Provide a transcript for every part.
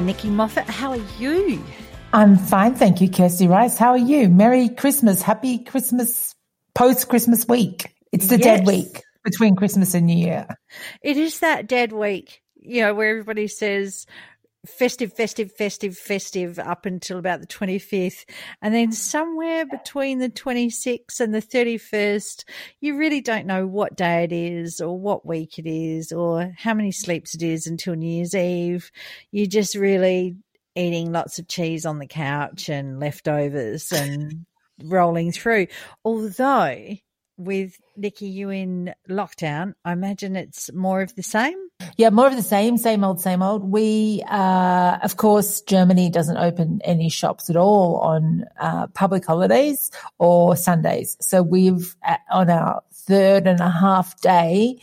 Nikki Moffat. How are you? I'm fine, thank you, Kirsty Rice. How are you? Merry Christmas. Happy Christmas post Christmas week. It's the yes. dead week between Christmas and New Year. It is that dead week, you know, where everybody says festive, festive, festive, festive up until about the 25th. And then somewhere between the 26th and the 31st, you really don't know what day it is or what week it is or how many sleeps it is until New Year's Eve. You just really eating lots of cheese on the couch and leftovers and rolling through. Although with Nikki, you in lockdown, I imagine it's more of the same. Yeah, more of the same, same old, same old. We, uh, of course, Germany doesn't open any shops at all on uh, public holidays or Sundays. So we've, uh, on our third and a half day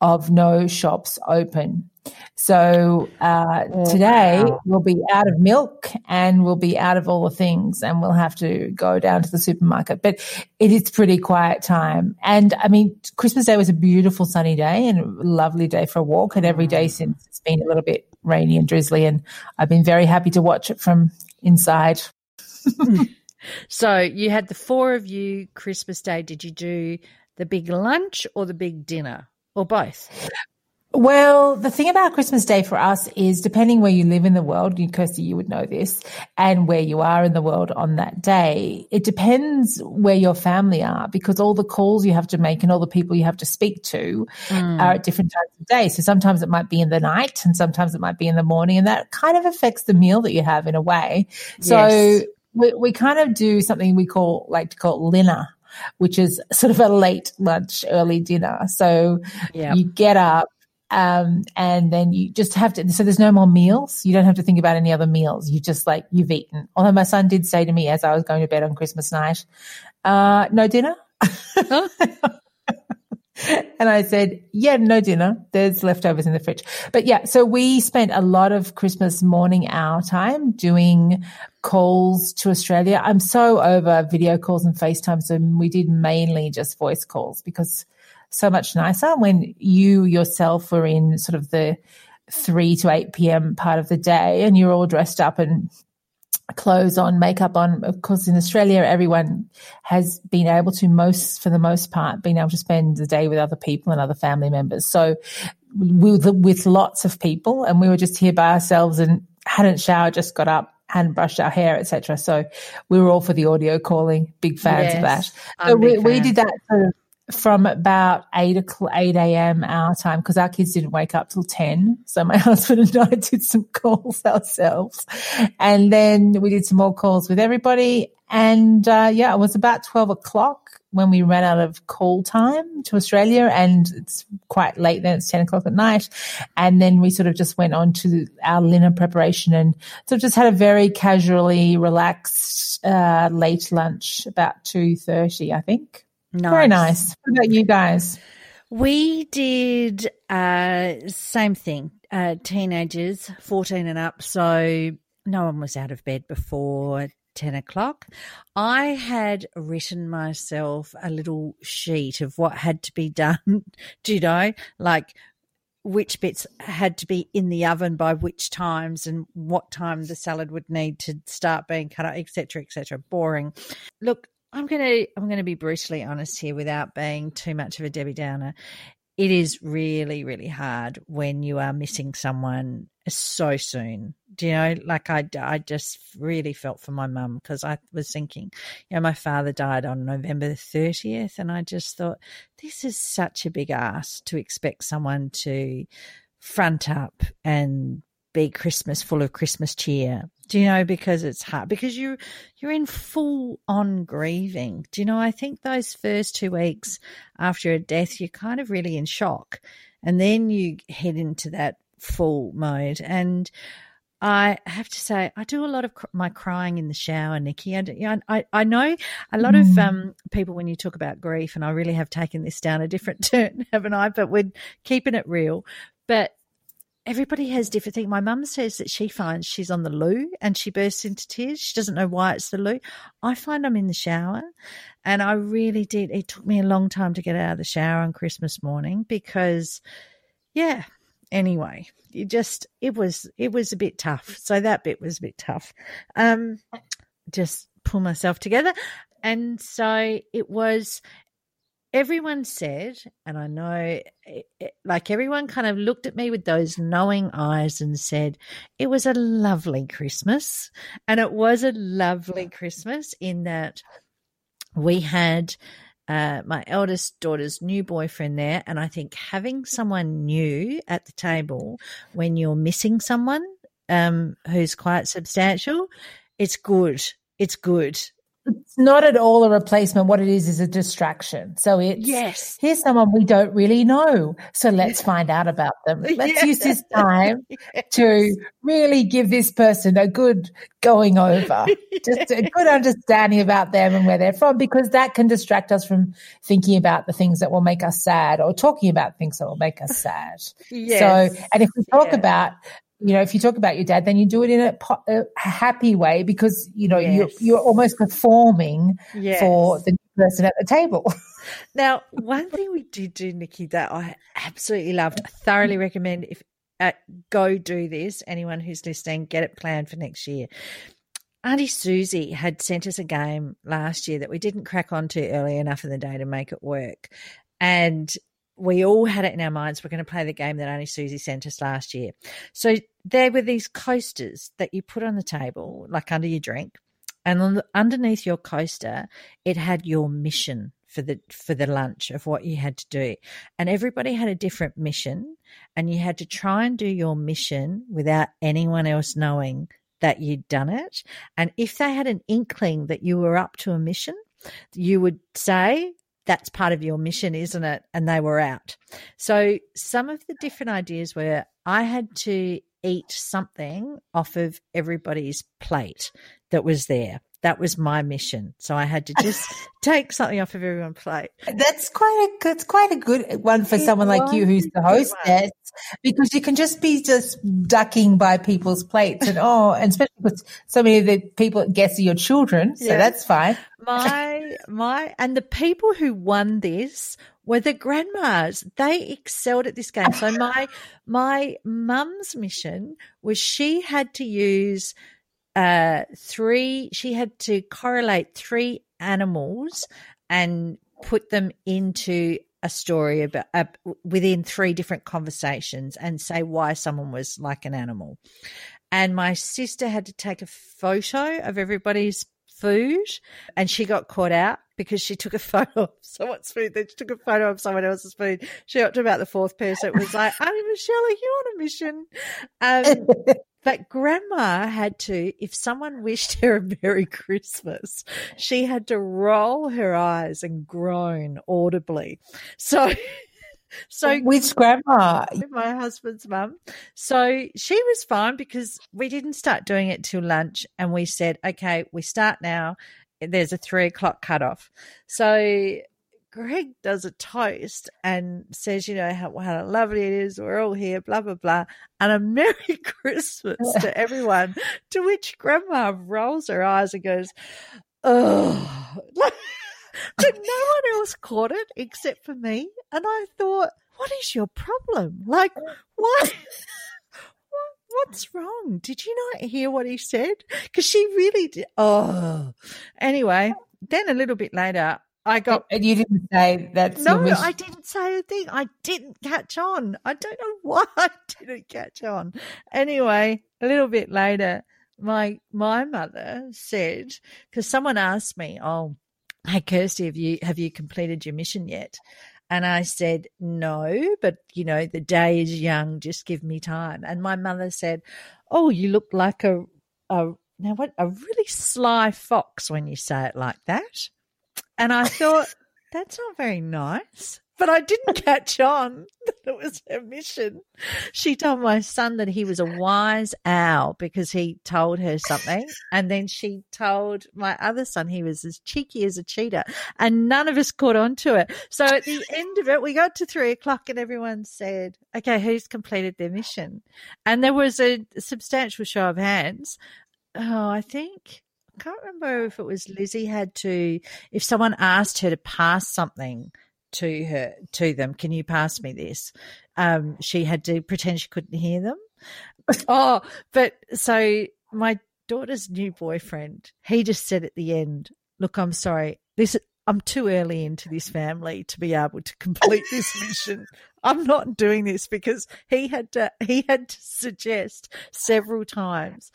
of no shops open. So uh, today we'll be out of milk and we'll be out of all the things, and we'll have to go down to the supermarket. But it is pretty quiet time. And I mean, Christmas Day was a beautiful sunny day and a lovely day for a walk. And every day mm. since it's been a little bit rainy and drizzly, and I've been very happy to watch it from inside. so you had the four of you Christmas Day. Did you do the big lunch or the big dinner? Or both? Well, the thing about Christmas Day for us is depending where you live in the world, you, Kirsty, you would know this, and where you are in the world on that day, it depends where your family are because all the calls you have to make and all the people you have to speak to mm. are at different times of day. So sometimes it might be in the night and sometimes it might be in the morning, and that kind of affects the meal that you have in a way. So yes. we, we kind of do something we call, like to call linner which is sort of a late lunch, early dinner. So you get up, um, and then you just have to, so there's no more meals. You don't have to think about any other meals. You just like, you've eaten. Although my son did say to me as I was going to bed on Christmas night, uh, no dinner. and I said, yeah, no dinner. There's leftovers in the fridge. But yeah, so we spent a lot of Christmas morning our time doing calls to Australia. I'm so over video calls and FaceTime. So we did mainly just voice calls because so much nicer when you yourself were in sort of the 3 to 8 p.m. part of the day and you're all dressed up and clothes on, makeup on. Of course, in Australia, everyone has been able to most, for the most part, been able to spend the day with other people and other family members. So with, with lots of people and we were just here by ourselves and hadn't showered, just got up, hadn't brushed our hair, etc. So we were all for the audio calling, big fans yes, of that. So we, we, did that sort of from about 8 o'clock, 8 a.m. our time, because our kids didn't wake up till 10. So my husband and I did some calls ourselves. And then we did some more calls with everybody. And uh, yeah, it was about 12 o'clock when we ran out of call time to Australia. And it's quite late then, it's 10 o'clock at night. And then we sort of just went on to our dinner preparation and sort of just had a very casually relaxed uh, late lunch about 2.30, I think. Nice. Very nice. What about you guys? We did uh, same thing. Uh, teenagers, fourteen and up. So no one was out of bed before 10 o'clock. I had written myself a little sheet of what had to be done, do you know? Like which bits had to be in the oven by which times and what time the salad would need to start being cut up, etc., etc. Boring. Look, I'm gonna I'm gonna be brutally honest here without being too much of a Debbie Downer. It is really, really hard when you are missing someone so soon. Do you know, like I, I just really felt for my mum because I was thinking, you know, my father died on November the 30th, and I just thought, this is such a big ask to expect someone to front up and be Christmas full of Christmas cheer do you know because it's hard because you you're in full on grieving do you know i think those first two weeks after a death you're kind of really in shock and then you head into that full mode and I have to say, I do a lot of cr- my crying in the shower, Nikki. I, I, I know a lot mm. of um, people when you talk about grief, and I really have taken this down a different turn, haven't I? But we're keeping it real. But everybody has different things. My mum says that she finds she's on the loo and she bursts into tears. She doesn't know why it's the loo. I find I'm in the shower. And I really did. It took me a long time to get out of the shower on Christmas morning because, yeah, anyway, you just it was it was a bit tough. So that bit was a bit tough. Um, just pull myself together, and so it was. Everyone said, and I know, it, it, like everyone kind of looked at me with those knowing eyes and said, it was a lovely Christmas. And it was a lovely Christmas in that we had uh, my eldest daughter's new boyfriend there. And I think having someone new at the table when you're missing someone um, who's quite substantial, it's good. It's good. It's not at all a replacement. What it is is a distraction. So it's yes. Here's someone we don't really know. So let's find out about them. Let's use this time yes. to really give this person a good going over, just a good understanding about them and where they're from, because that can distract us from thinking about the things that will make us sad or talking about things that will make us sad. Yes. So, and if we talk yeah. about you know, if you talk about your dad, then you do it in a, a happy way because you know yes. you're you're almost performing yes. for the person at the table. now, one thing we did do, Nikki, that I absolutely loved, I thoroughly recommend if uh, go do this. Anyone who's listening, get it planned for next year. Auntie Susie had sent us a game last year that we didn't crack onto early enough in the day to make it work. And we all had it in our minds we're going to play the game that only Susie sent us last year. So there were these coasters that you put on the table, like under your drink, and the, underneath your coaster, it had your mission for the for the lunch of what you had to do, and everybody had a different mission, and you had to try and do your mission without anyone else knowing that you'd done it. And if they had an inkling that you were up to a mission, you would say, that's part of your mission, isn't it? And they were out. So some of the different ideas were I had to eat something off of everybody's plate that was there. That was my mission. So I had to just take something off of everyone's plate. That's quite a it's quite a good one for it someone like you who's the hostess because you can just be just ducking by people's plates and oh, and especially because so many of the people guess are your children, so yeah. that's fine. My my and the people who won this were the grandmas. They excelled at this game. So my my mum's mission was she had to use uh, three, she had to correlate three animals and put them into a story about uh, within three different conversations and say why someone was like an animal. And my sister had to take a photo of everybody's food and she got caught out because she took a photo of someone's food. Then she took a photo of someone else's food. She got to about the fourth person. It was like, Auntie Michelle, are you on a mission? Um, but grandma had to, if someone wished her a Merry Christmas, she had to roll her eyes and groan audibly. So, so with grandma? My husband's mum. So she was fine because we didn't start doing it till lunch, and we said, okay, we start now. There's a three o'clock cutoff. So Greg does a toast and says, you know, how, how lovely it is. We're all here, blah, blah, blah. And a Merry Christmas to everyone. To which Grandma rolls her eyes and goes, oh. but no one else caught it except for me. And I thought, what is your problem? Like, what? What's wrong? Did you not hear what he said? Because she really did. Oh, anyway, then a little bit later, I got. And you didn't say that. No, I didn't say a thing. I didn't catch on. I don't know why I didn't catch on. Anyway, a little bit later, my my mother said because someone asked me, "Oh, hey Kirsty, have you have you completed your mission yet?" And I said, "No, but you know the day is young. Just give me time." And my mother said, "Oh, you look like a a now what a really sly fox when you say it like that." And I thought, that's not very nice. But I didn't catch on that it was her mission. She told my son that he was a wise owl because he told her something. And then she told my other son he was as cheeky as a cheetah. And none of us caught on to it. So at the end of it, we got to three o'clock and everyone said, okay, who's completed their mission? And there was a substantial show of hands. Oh, I think I can't remember if it was Lizzie had to, if someone asked her to pass something to her to them. Can you pass me this? Um, she had to pretend she couldn't hear them. oh, but so my daughter's new boyfriend, he just said at the end, "Look, I'm sorry. This I'm too early into this family to be able to complete this mission. I'm not doing this because he had to he had to suggest several times,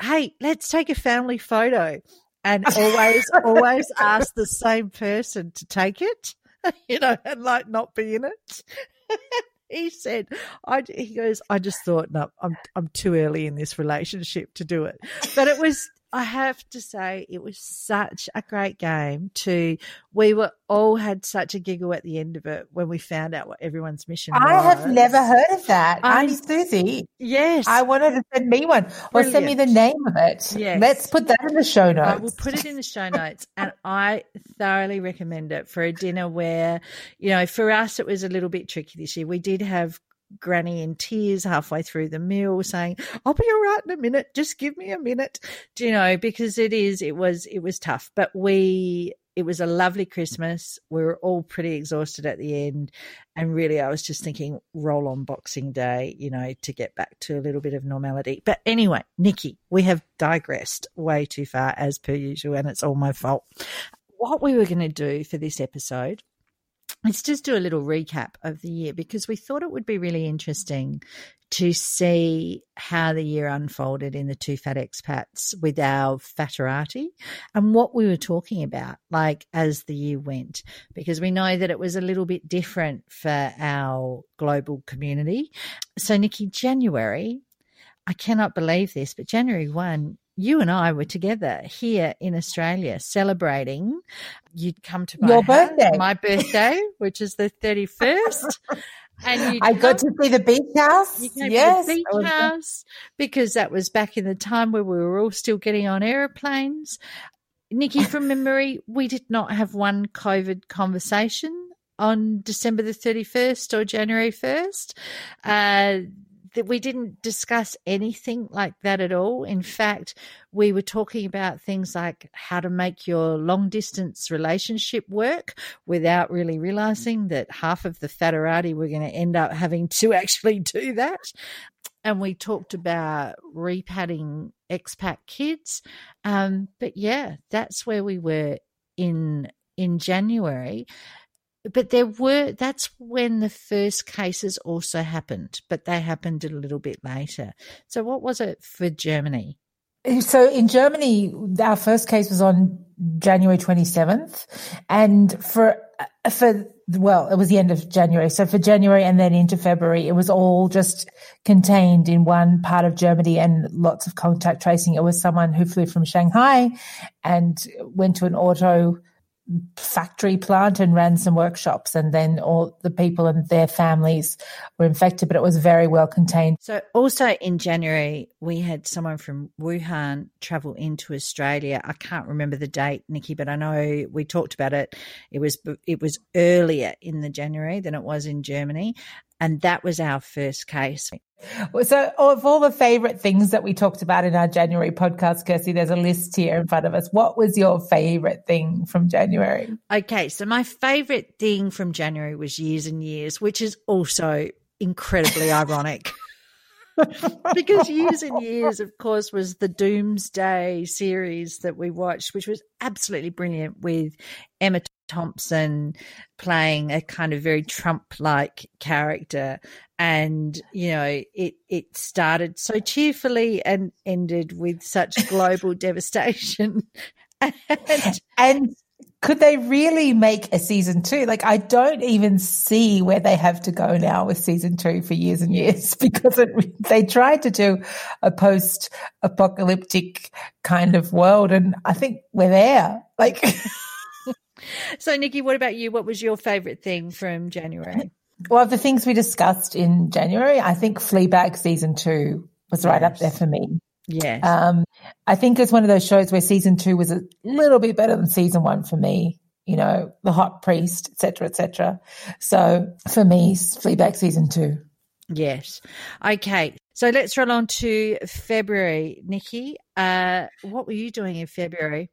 "Hey, let's take a family photo." And always always ask the same person to take it, you know, and like not be in it. he said, I, he goes, I just thought, no, I'm, I'm too early in this relationship to do it. But it was, I have to say, it was such a great game. To we were all had such a giggle at the end of it when we found out what everyone's mission was. I was. have never heard of that. I- Auntie Susie. Yes, I wanted to send me one or send me the name of it. Yes. Let's put that in the show notes. I will put it in the show notes, and I thoroughly recommend it for a dinner where, you know, for us it was a little bit tricky this year. We did have Granny in tears halfway through the meal, saying, "I'll be all right in a minute. Just give me a minute." Do you know? Because it is, it was, it was tough, but we. It was a lovely Christmas. We were all pretty exhausted at the end. And really, I was just thinking, roll on Boxing Day, you know, to get back to a little bit of normality. But anyway, Nikki, we have digressed way too far as per usual, and it's all my fault. What we were going to do for this episode is just do a little recap of the year because we thought it would be really interesting to see how the year unfolded in the two fat expats with our fatterati and what we were talking about, like as the year went, because we know that it was a little bit different for our global community. So, Nikki, January, I cannot believe this, but January 1, you and I were together here in Australia celebrating. You'd come to my Your house- birthday. my birthday, which is the 31st. And I got to see the beach house. yes. the beach house because that was back in the time where we were all still getting on aeroplanes. Nikki, from memory, we did not have one COVID conversation on December the 31st or January 1st. Uh, that we didn't discuss anything like that at all. In fact, we were talking about things like how to make your long distance relationship work without really realizing that half of the fatterati were going to end up having to actually do that. And we talked about repadding expat kids. Um, but yeah, that's where we were in in January. But there were that's when the first cases also happened, but they happened a little bit later. So what was it for Germany? Eh, so in Germany, our first case was on January 27th. And for, uh, for, well, it was the end of January. So for January and then into February, it was all just contained in one part of Germany and lots of contact tracing. It was someone who flew from Shanghai and went to an auto factory plant and ran some workshops. And then all the people and their families were infected, but it was very well contained. So also in January, we had someone from Wuhan travel into Australia. I can't remember the date, Nikki, but I know we talked about it. It was it was earlier in the January than it was in Germany, and that was our first case. So, of all the favorite things that we talked about in our January podcast, Kirsty, there's a list here in front of us. What was your favorite thing from January? Okay, so my favorite thing from January was Years and Years, which is also incredibly ironic. Because years and years, of course, was the Doomsday series that we watched, which was absolutely brilliant with Emma Thompson playing a kind of very Trump like character. And, you know, it, it started so cheerfully and ended with such global devastation. And And could they really make a season two? Like, I don't even see where they have to go now with season two for years and years because it, they tried to do a post apocalyptic kind of world. And I think we're there. Like, so, Nikki, what about you? What was your favorite thing from January? Well, of the things we discussed in January, I think Fleabag season two was right up there for me. Yes. Um, I think it's one of those shows where season two was a little bit better than season one for me. You know, the hot priest, etc., etc. So for me, Fleabag season two. Yes. Okay. So let's roll on to February. Nikki, uh, what were you doing in February?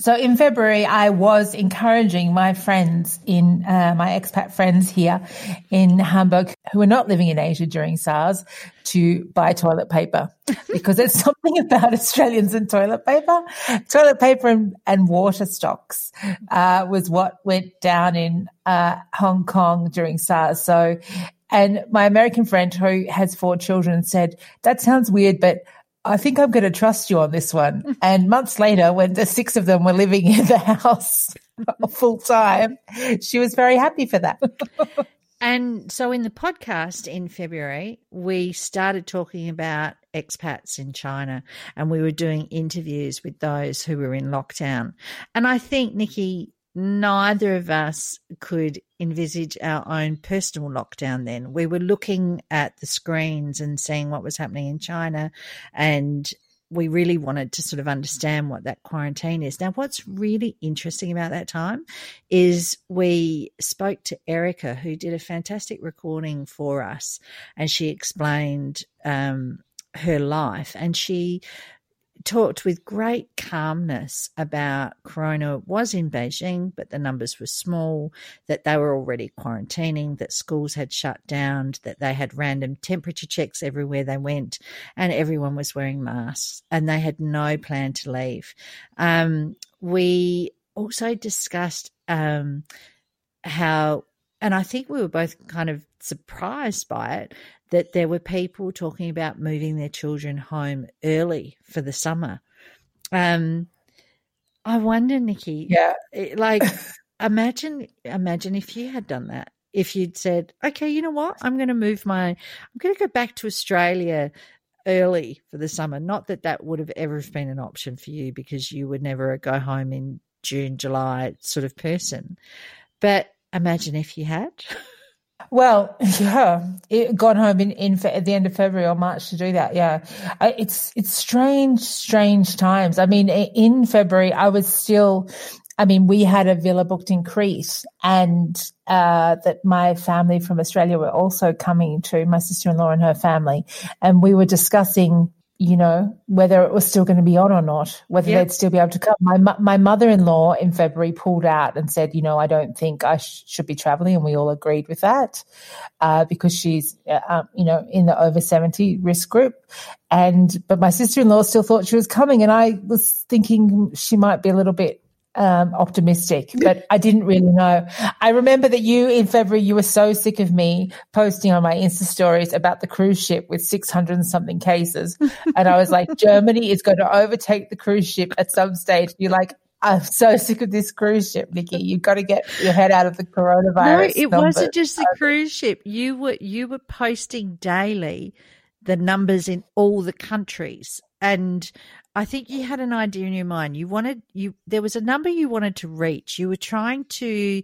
So in February, I was encouraging my friends in uh, my expat friends here in Hamburg who are not living in Asia during SARS to buy toilet paper because there's something about Australians and toilet paper. Toilet paper and, and water stocks uh, was what went down in uh, Hong Kong during SARS. So, and my American friend who has four children said, that sounds weird, but I think I'm going to trust you on this one. And months later, when the six of them were living in the house full time, she was very happy for that. and so in the podcast in February, we started talking about expats in China and we were doing interviews with those who were in lockdown. And I think, Nikki, neither of us could envisage our own personal lockdown then. We were looking at the screens and seeing what was happening in China, and we really wanted to sort of understand what that quarantine is. Now, what's really interesting about that time is we spoke to Erica, who did a fantastic recording for us, and she explained um, her life. And she talked with great calmness about corona was in Beijing, but the numbers were small, that they were already quarantining, that schools had shut down, that they had random temperature checks everywhere they went, and everyone was wearing masks, and they had no plan to leave. Um, we also discussed um, how, and I think we were both kind of surprised by it, that there were people talking about moving their children home early for the summer. Um, I wonder, Nikki. Yeah. Like, imagine, imagine if you had done that. If you'd said, "Okay, you know what? I'm going to move my. I'm going to go back to Australia early for the summer." Not that that would have ever been an option for you because you would never go home in June, July sort of person. But imagine if you had. Well, yeah, it gone home in, in at the end of February or March to do that. Yeah, it's it's strange, strange times. I mean, in February, I was still. I mean, we had a villa booked in Crete, and uh, that my family from Australia were also coming to. My sister in law and her family, and we were discussing you know, whether it was still going to be on or not, whether yep. they'd still be able to come. My my mother in law in February pulled out and said, you know, I don't think I sh- should be traveling, and we all agreed with that uh, because she's, uh, um, you know, in the over seventy risk group. And but my sister in law still thought she was coming, and I was thinking she might be a little bit um, optimistic, but I didn't really know. I remember that you in February, you were so sick of me posting on my Insta stories about the cruise ship with 600 and something cases. And I was like, Germany is going to overtake the cruise ship at some stage. You're like, I'm so sick of this cruise ship, Nikki. You've got to get your head out of the coronavirus. No, it numbers. wasn't just the cruise ship. You were you were posting daily the numbers in all the countries. And I think you had an idea in your mind. You wanted you there was a number you wanted to reach. You were trying to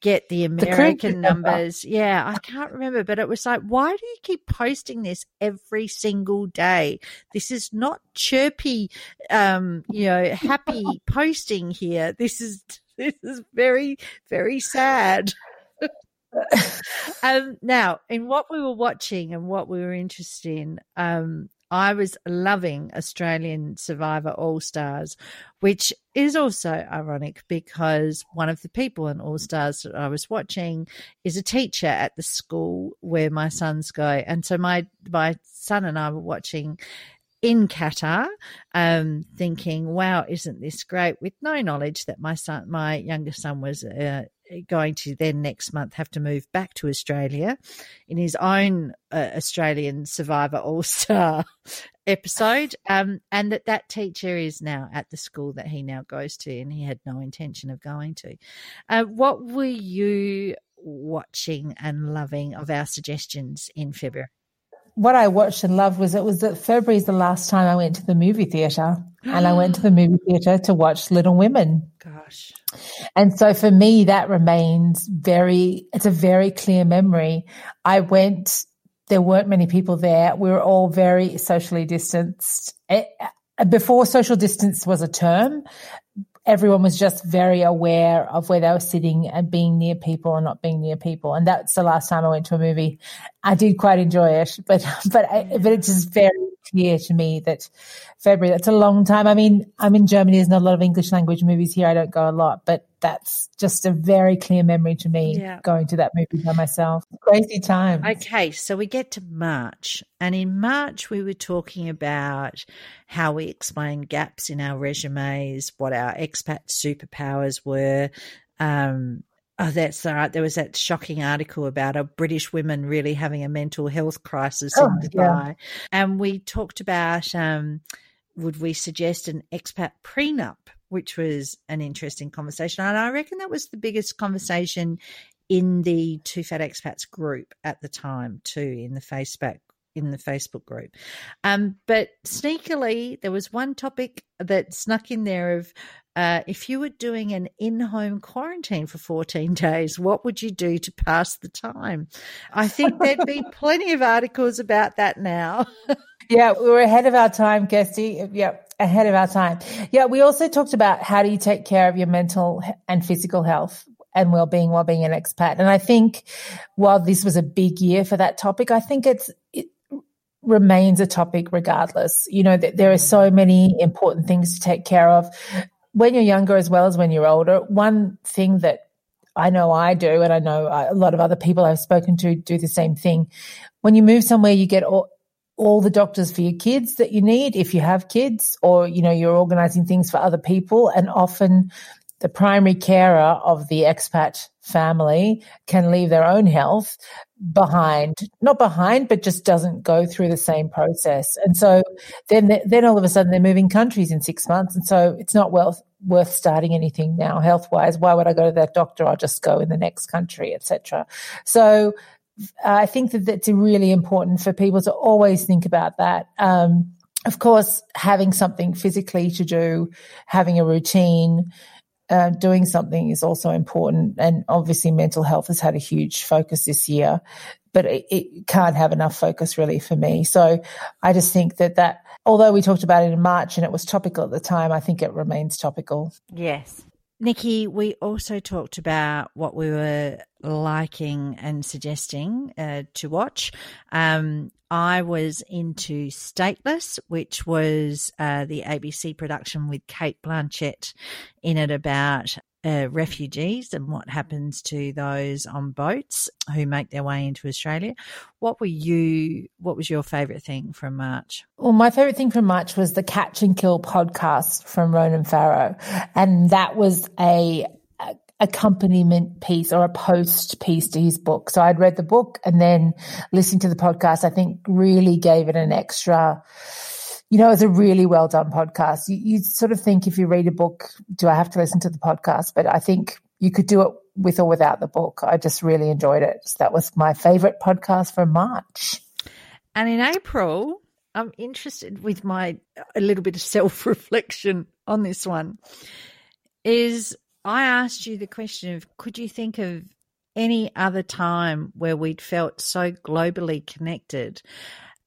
get the American the numbers. Yeah, I can't remember, but it was like, why do you keep posting this every single day? This is not chirpy, um, you know, happy posting here. This is this is very very sad. um, now, in what we were watching and what we were interested in, um, I was loving Australian Survivor All Stars, which is also ironic because one of the people in All Stars that I was watching is a teacher at the school where my sons go. And so my my son and I were watching in Qatar, um, thinking, "Wow, isn't this great?" With no knowledge that my son, my younger son, was uh, going to then next month have to move back to Australia in his own uh, Australian Survivor All Star episode, um, and that that teacher is now at the school that he now goes to, and he had no intention of going to. Uh, what were you watching and loving of our suggestions in February? What I watched and loved was it was that February is the last time I went to the movie theater, and I went to the movie theater to watch Little Women. Gosh, and so for me that remains very. It's a very clear memory. I went. There weren't many people there. We were all very socially distanced. It, before social distance was a term, everyone was just very aware of where they were sitting and being near people and not being near people. And that's the last time I went to a movie. I did quite enjoy it, but but I, but it's just very clear to me that February, that's a long time. I mean, I'm in Germany. There's not a lot of English language movies here. I don't go a lot, but that's just a very clear memory to me yeah. going to that movie by myself. Crazy time. Okay. So we get to March. And in March, we were talking about how we explain gaps in our resumes, what our expat superpowers were. Um, Oh, that's all right. There was that shocking article about a British woman really having a mental health crisis oh, in Dubai. Yeah. And we talked about um, would we suggest an expat prenup, which was an interesting conversation. And I reckon that was the biggest conversation in the Two Fat Expats group at the time, too, in the Facebook in the Facebook group. Um, but sneakily, there was one topic that snuck in there of uh, if you were doing an in home quarantine for 14 days, what would you do to pass the time? I think there'd be plenty of articles about that now. yeah, we were ahead of our time, Kirsty. Yeah, ahead of our time. Yeah, we also talked about how do you take care of your mental and physical health and well-being while being an expat. And I think while this was a big year for that topic, I think it's it remains a topic regardless. You know, that there are so many important things to take care of when you're younger as well as when you're older, one thing that I know I do, and I know a lot of other people I've spoken to do the same thing. When you move somewhere, you get all, all the doctors for your kids that you need if you have kids, or you know you're organizing things for other people, and often the primary carer of the expat family can leave their own health behind, not behind, but just doesn't go through the same process. And so then, then all of a sudden they're moving countries in six months. And so it's not worth, worth starting anything now health wise. Why would I go to that doctor? I'll just go in the next country, etc. So I think that that's really important for people to always think about that. Um, of course, having something physically to do, having a routine, uh, doing something is also important. And obviously, mental health has had a huge focus this year, but it, it, can't have enough focus really for me. So I just think that that, although we talked about it in March and it was topical at the time, I think it remains topical. Yes. Nikki, we also talked about what we were liking and suggesting uh, to watch. Um, I was into Stateless, which was uh, the ABC production with Cate Blanchett in it about uh, refugees and what happens to those on boats who make their way into Australia. What were you? What was your favourite thing from March? Well, my favourite thing from March was the Catch and Kill podcast from Ronan Farrow, and that was a accompaniment piece or a post piece to his book. So I'd read the book and then listening to the podcast, I think really gave it an extra, you know, it's a really well done podcast. You, you, sort of think if you read a book, do I have to listen to the podcast? But I think you could do it with or without the book. I just really enjoyed it. So that was my favorite podcast for March. And in April, I'm interested with my a little bit of self reflection on this one. Is I asked you the question of could you think of any other time where we'd felt so globally connected?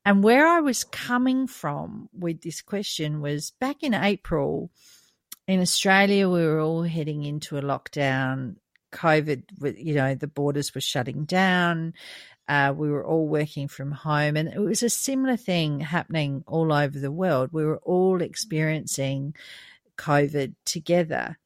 And where I was coming from with this question was back in April in Australia, we were all heading into a lockdown. COVID, you know, the borders were shutting down. Uh, we were all working from home, and it was a similar thing happening all over the world. We were all experiencing COVID together.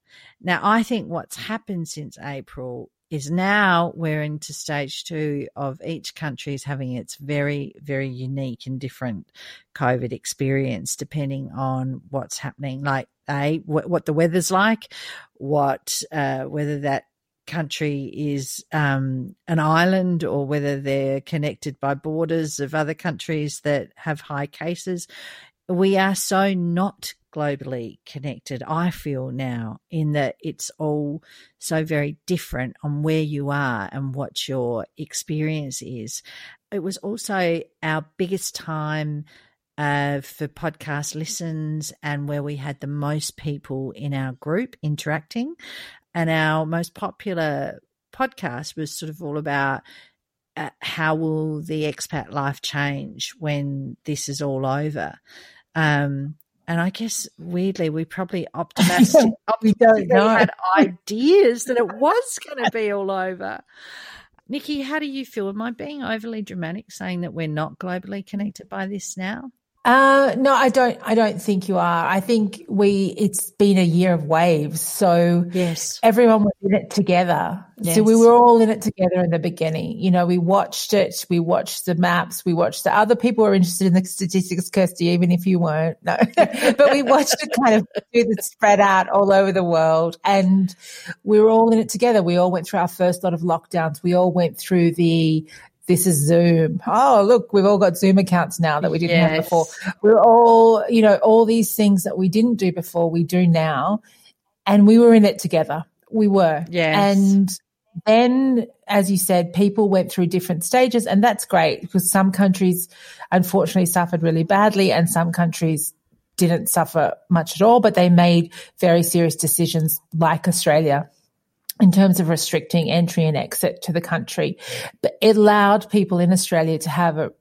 Now, I think what's happened since April is now we're into stage two of each country is having its very, very unique and different COVID experience depending on what's happening. Like, a what, what the weather's like, what uh, whether that country is um, an island or whether they're connected by borders of other countries that have high cases. We are so not globally connected, I feel now, in that it's all so very different on where you are and what your experience is. It was also our biggest time uh, for podcast listens and where we had the most people in our group interacting. And our most popular podcast was sort of all about uh, how will the expat life change when this is all over. Um, and I guess weirdly, we probably optimistic, we don't know. had ideas that it was going to be all over. Nikki, how do you feel? Am I being overly dramatic saying that we're not globally connected by this now? Uh, no, I don't. I don't think you are. I think we. It's been a year of waves, so yes, everyone was in it together. Yes. So we were all in it together in the beginning. You know, we watched it. We watched the maps. We watched the other people were interested in the statistics, Kirsty, even if you weren't. No, but we watched it kind of do the spread out all over the world, and we were all in it together. We all went through our first lot of lockdowns. We all went through the this is Zoom. Oh, look, we've all got Zoom accounts now that we didn't yes. have before. We're all, you know, all these things that we didn't do before, we do now. And we were in it together. We were. Yes. And then, as you said, people went through different stages, and that's great because some countries unfortunately suffered really badly, and some countries didn't suffer much at all, but they made very serious decisions, like Australia in terms of restricting entry and exit to the country. But it allowed people in Australia to have a,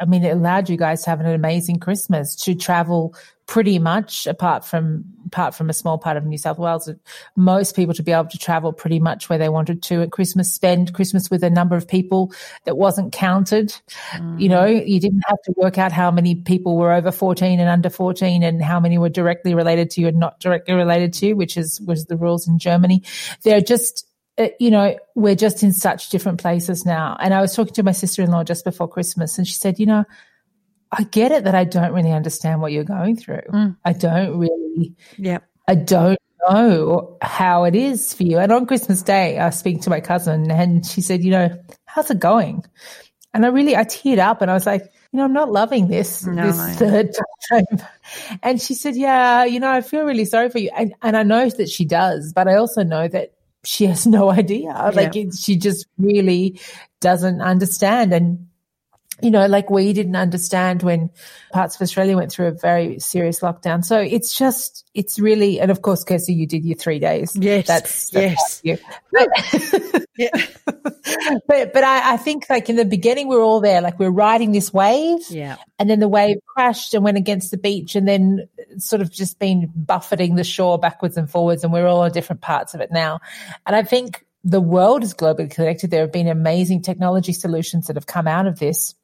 I mean, it allowed you guys to have an amazing Christmas to travel pretty much apart from apart from a small part of New South Wales, most people to be able to travel pretty much where they wanted to at Christmas, spend Christmas with a number of people that wasn't counted. Mm. You know, you didn't have to work out how many people were over 14 and under 14 and how many were directly related to you and not directly related to you, which is was the rules in Germany. They're just uh, you know, we're just in such different places now. And I was talking to my sister in law just before Christmas, and she said, you know, I get it that I don't really understand what you're going through. Mm. I don't really. Yeah. I don't know how it is for you. And on Christmas Day, I was speaking to my cousin and she said, you know, how's it going? And I really, I teared up and I was like, you know, I'm not loving this, no, this third time. And she said, yeah, you know, I feel really sorry for you. And, and I know that she does, but I also know that she has no idea. Yeah. Like it, she just really doesn't understand. And you know, like we didn't understand when parts of Australia went through a very serious lockdown. So it's just, it's really, and of course, Kirsty, you did your three days. Yes. That's, that's yes. But, yeah. but, but I, I, think like in the beginning, we are all there, like we we're riding this wave. Yeah. And then the wave crashed and went against the beach and then sort of just been buffeting the shore backwards and forwards. And we're all on different parts of it now. And I think the world is globally connected. There have been amazing technology solutions that have come out of this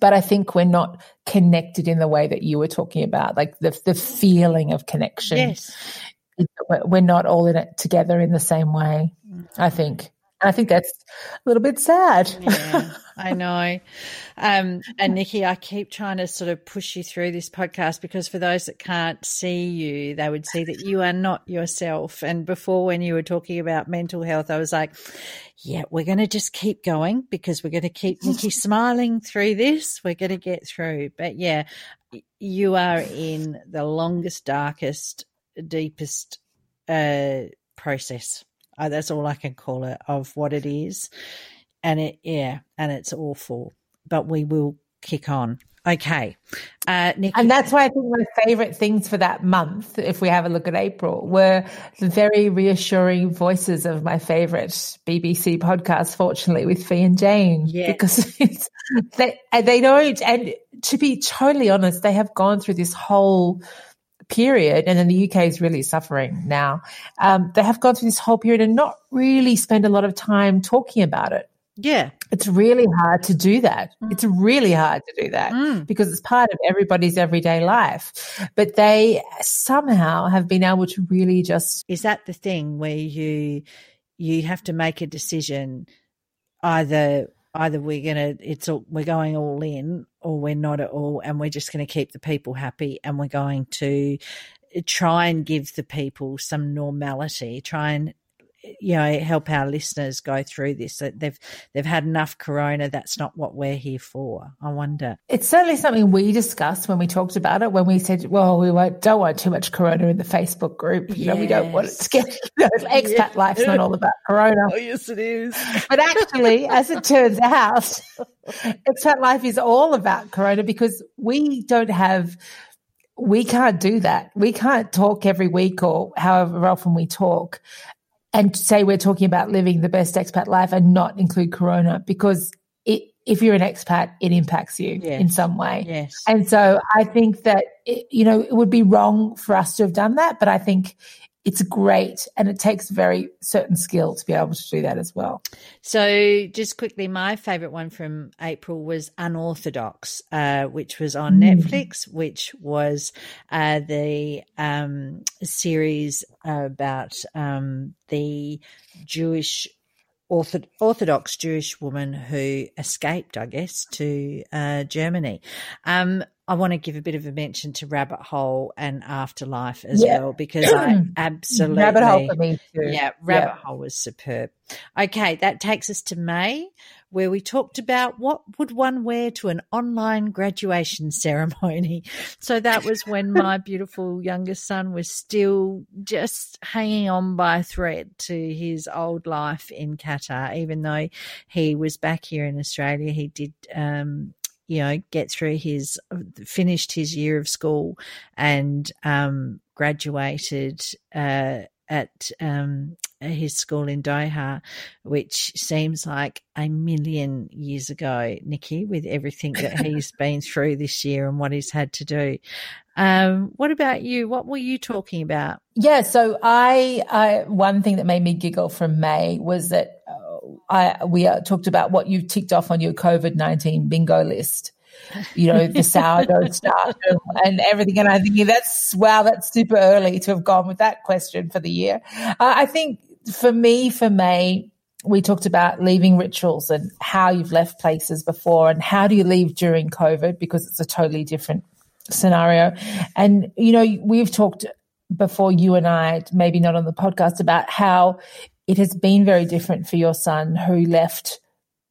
but I think we're not connected in the way that you were talking about, like the the feeling of connection. Yes, we're not all in it together in the same way. I mm. think. I think that's a little bit sad. Yeah, I know. Um, and Nikki, I keep trying to sort of push you through this podcast because for those that can't see you, they would see that you are not yourself. And before, when you were talking about mental health, I was like, yeah, we're going to just keep going because we're going to keep Nikki smiling through this. We're going to get through. But yeah, you are in the longest, darkest, deepest uh, process uh, that's all I can call it of what it is. And it, yeah, and it's awful, but we will kick on. Okay. Uh, Nikki. And that's why I think my favorite things for that month, if we have a look at April, were the very reassuring voices of my favorite BBC podcast, fortunately, with Fi and Jane. Yeah. Because it's, they, they don't, and to be totally honest, they have gone through this whole period, and then the UK is really suffering now. Um, they have gone through this whole period and not really spend a lot of time talking about it. Yeah. It's really hard to do that. Mm. It's really hard to do that mm. because it's part of everybody's everyday life. But they somehow have been able to really just. Is that the thing where you, you have to make a decision either either we're gonna it's all, we're going all in or we're not at all and we're just going to keep the people happy and we're going to try and give the people some normality try and you know help our listeners go through this that they've they've had enough corona that's not what we're here for i wonder it's certainly something we discussed when we talked about it when we said well we don't want too much corona in the facebook group you yes. know we don't want it to get you know, expat yeah. life's not all about corona oh yes it is but actually as it turns out expat life is all about corona because we don't have we can't do that. We can't talk every week or however often we talk and say we're talking about living the best expat life and not include corona because it, if you're an expat, it impacts you yes. in some way. Yes. And so I think that, it, you know, it would be wrong for us to have done that. But I think it's great and it takes very certain skill to be able to do that as well. So, just quickly, my favorite one from April was Unorthodox, uh, which was on mm. Netflix, which was uh, the um, series about um, the Jewish Orthodox Jewish woman who escaped, I guess, to uh, Germany. Um, I want to give a bit of a mention to Rabbit Hole and Afterlife as yeah. well because I absolutely Rabbit Hole for me too. Yeah, Rabbit yeah. Hole was superb. Okay, that takes us to May, where we talked about what would one wear to an online graduation ceremony. So that was when my beautiful youngest son was still just hanging on by a thread to his old life in Qatar, even though he was back here in Australia. He did um, you know, get through his, finished his year of school and um, graduated uh, at um, his school in Doha, which seems like a million years ago, Nikki, with everything that he's been through this year and what he's had to do. Um, what about you? What were you talking about? Yeah, so I, I one thing that made me giggle from May was that I, we uh, talked about what you ticked off on your COVID 19 bingo list. You know, the sourdough starter and everything. And I think that's, wow, that's super early to have gone with that question for the year. Uh, I think for me, for May, we talked about leaving rituals and how you've left places before and how do you leave during COVID because it's a totally different scenario. And, you know, we've talked before you and I, maybe not on the podcast, about how it has been very different for your son who left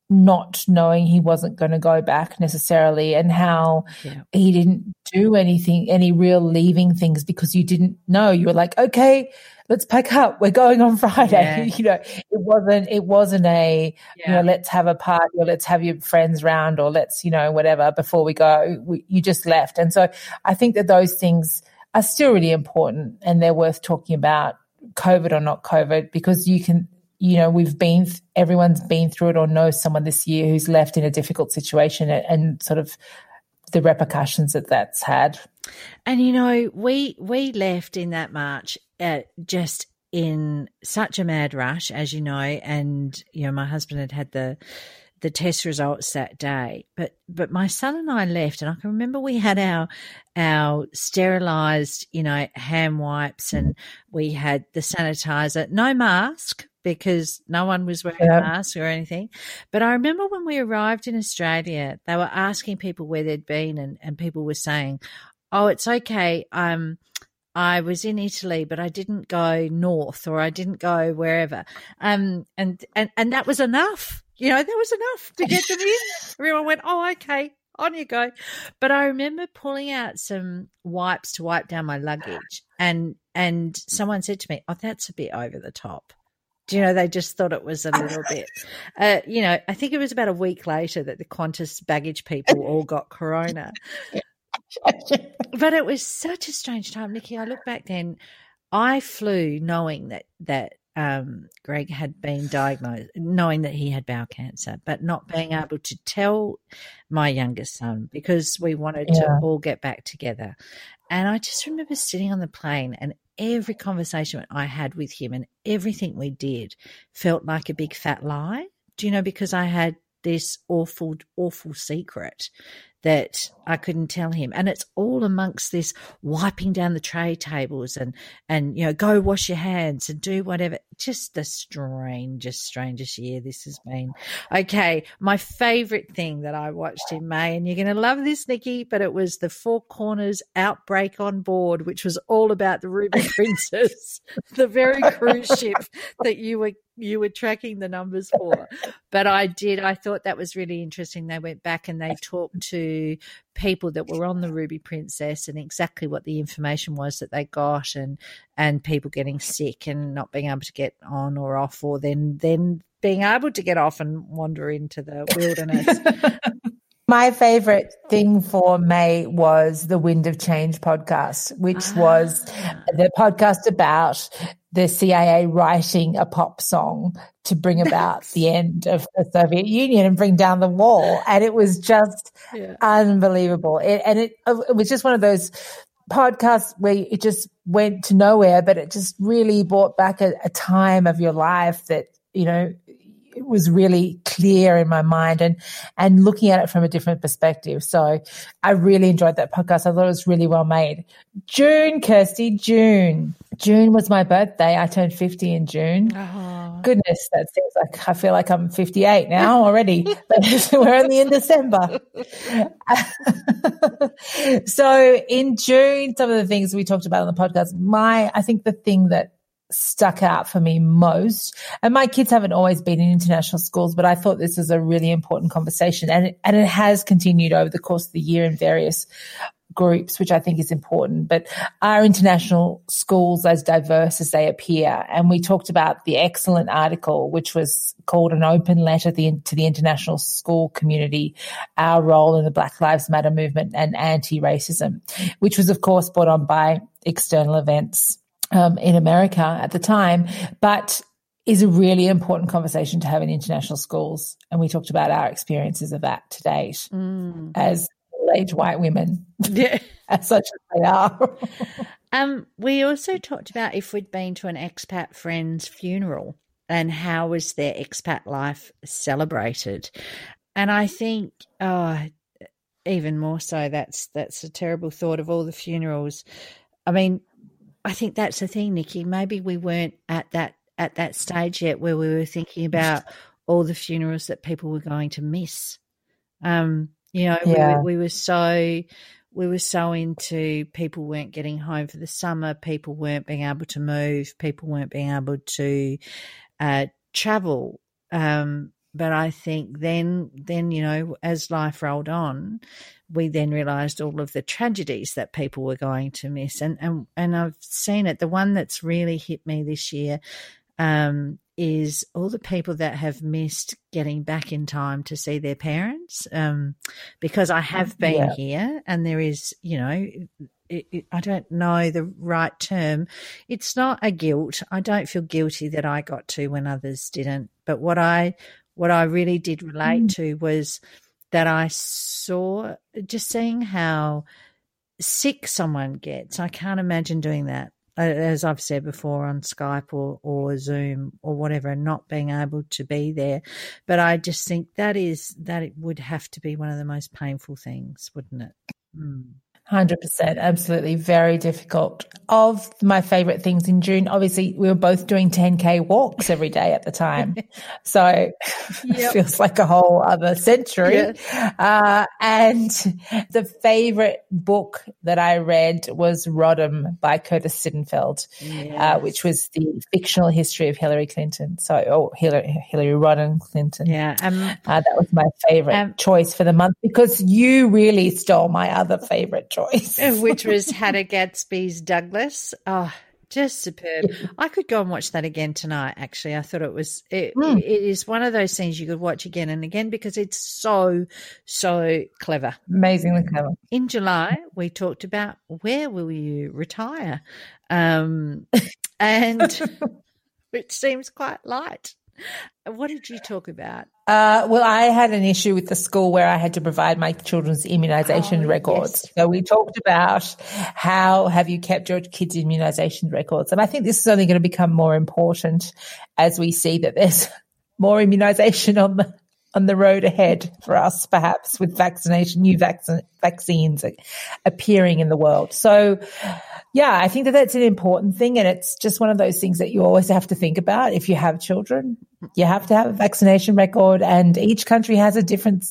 not knowing he wasn't going to go back necessarily and how yeah. he didn't do anything any real leaving things because you didn't know you were like okay let's pack up we're going on friday yeah. you know it wasn't it wasn't a yeah. you know let's have a party or let's have your friends round or let's you know whatever before we go we, you just left and so i think that those things are still really important and they're worth talking about COVID or not COVID, because you can, you know, we've been, everyone's been through it or knows someone this year who's left in a difficult situation and, and sort of the repercussions that that's had. And you know, we we left in that march uh, just in such a mad rush, as you know, and you know, my husband had had the the test results that day. But but my son and I left, and I can remember we had our our sterilized, you know, hand wipes, and we had the sanitizer, no mask because no one was wearing yeah. a mask or anything. But I remember when we arrived in Australia, they were asking people where they'd been, and and people were saying, "Oh, it's okay." Um. I was in Italy, but I didn't go north or I didn't go wherever. Um, and, and, and that was enough you know, that was enough to get them in. Everyone went, oh, okay, on you go. But I remember pulling out some wipes to wipe down my luggage, and and someone said to me, "Oh, that's a bit over the top." Do you know? They just thought it was a little bit. Uh, you know, I think it was about a week later that the Qantas baggage people all got corona. but it was such a strange time, Nikki. I look back then. I flew knowing that that um, Greg had been diagnosed, knowing that he had bowel cancer, but not being able to tell my youngest son because we wanted yeah. to all get back together. And I just remember sitting on the plane and every conversation I had with him and everything we did felt like a big fat lie. Do you know, because I had this awful, awful secret that I couldn't tell him. And it's all amongst this wiping down the tray tables and, and, you know, go wash your hands and do whatever. Just the strangest, strangest year this has been. Okay. My favorite thing that I watched in May, and you're going to love this, Nikki, but it was the Four Corners Outbreak on Board, which was all about the Ruby Princess, the very cruise ship that you were you were tracking the numbers for. But I did. I thought that was really interesting. They went back and they talked to people that were on the Ruby Princess and exactly what the information was that they got and and people getting sick and not being able to get on or off or then then being able to get off and wander into the wilderness. My favorite thing for May was the Wind of Change podcast, which ah. was the podcast about the CIA writing a pop song to bring about the end of the Soviet Union and bring down the wall. And it was just yeah. unbelievable. It, and it, oh, it was just one of those podcasts where it just went to nowhere, but it just really brought back a, a time of your life that, you know, it was really clear in my mind and and looking at it from a different perspective. So I really enjoyed that podcast. I thought it was really well made. June, Kirsty, June. June was my birthday. I turned 50 in June. Oh. Goodness, that seems like I feel like I'm 58 now already. we're only in December. so in June, some of the things we talked about on the podcast, my I think the thing that stuck out for me most. And my kids haven't always been in international schools, but I thought this was a really important conversation and it, and it has continued over the course of the year in various groups, which I think is important. But are international schools as diverse as they appear? And we talked about the excellent article, which was called an open letter to the, to the international school community, our role in the Black Lives Matter movement and anti-racism, which was of course brought on by external events um, in America at the time, but is a really important conversation to have in international schools. And we talked about our experiences of that to date mm. as age white women, yeah. as such as they are. um, we also talked about if we'd been to an expat friend's funeral and how was their expat life celebrated. And I think, oh, even more so, that's that's a terrible thought of all the funerals. I mean, I think that's the thing, Nikki. Maybe we weren't at that at that stage yet where we were thinking about all the funerals that people were going to miss. Um, you know, yeah. we, we were so we were so into people weren't getting home for the summer, people weren't being able to move, people weren't being able to uh, travel. Um, but I think then, then you know, as life rolled on, we then realised all of the tragedies that people were going to miss, and and and I've seen it. The one that's really hit me this year um, is all the people that have missed getting back in time to see their parents, um, because I have been yeah. here, and there is, you know. I don't know the right term. It's not a guilt. I don't feel guilty that I got to when others didn't. But what I what I really did relate mm. to was that I saw just seeing how sick someone gets. I can't imagine doing that, as I've said before on Skype or, or Zoom or whatever, and not being able to be there. But I just think that is that it would have to be one of the most painful things, wouldn't it? Mm. 100%. Absolutely. Very difficult. Of my favorite things in June, obviously, we were both doing 10K walks every day at the time. so yep. it feels like a whole other century. Yeah. Uh, and the favorite book that I read was Rodham by Curtis Sittenfeld, yes. uh, which was the fictional history of Hillary Clinton. So, oh, Hillary, Hillary Rodham Clinton. Yeah. Um, uh, that was my favorite um, choice for the month because you really stole my other favorite choice, which was Hannah Gadsby's Douglas. Oh, just superb. Yeah. I could go and watch that again tonight. Actually, I thought it was it, mm. it is one of those things you could watch again and again because it's so so clever, amazingly clever. In July, we talked about where will you retire, um, and it seems quite light. What did you talk about? Uh, well, I had an issue with the school where I had to provide my children's immunization oh, records. Yes. So we talked about how have you kept your kids' immunization records? And I think this is only going to become more important as we see that there's more immunization on the on the road ahead for us, perhaps with vaccination, new vac- vaccines appearing in the world. So, yeah, I think that that's an important thing. And it's just one of those things that you always have to think about if you have children. You have to have a vaccination record, and each country has a different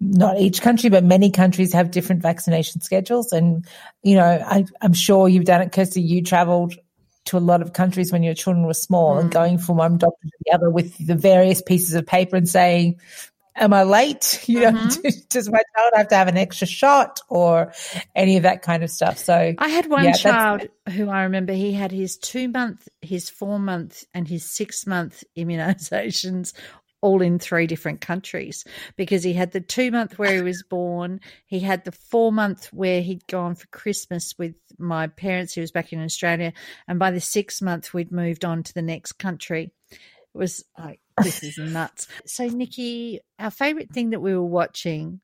not each country, but many countries have different vaccination schedules. And, you know, I, am sure you've done it, Kirsty. You traveled to a lot of countries when your children were small mm. and going from one doctor to the other with the various pieces of paper and saying, am I late? You mm-hmm. know, does my child have to have an extra shot or any of that kind of stuff? So I had one yeah, child who I remember he had his two month, his four month, and his six month immunizations all in three different countries because he had the two month where he was born, he had the four month where he'd gone for Christmas with my parents, he was back in Australia, and by the six month we'd moved on to the next country. It was like this is nuts. So, Nikki, our favorite thing that we were watching,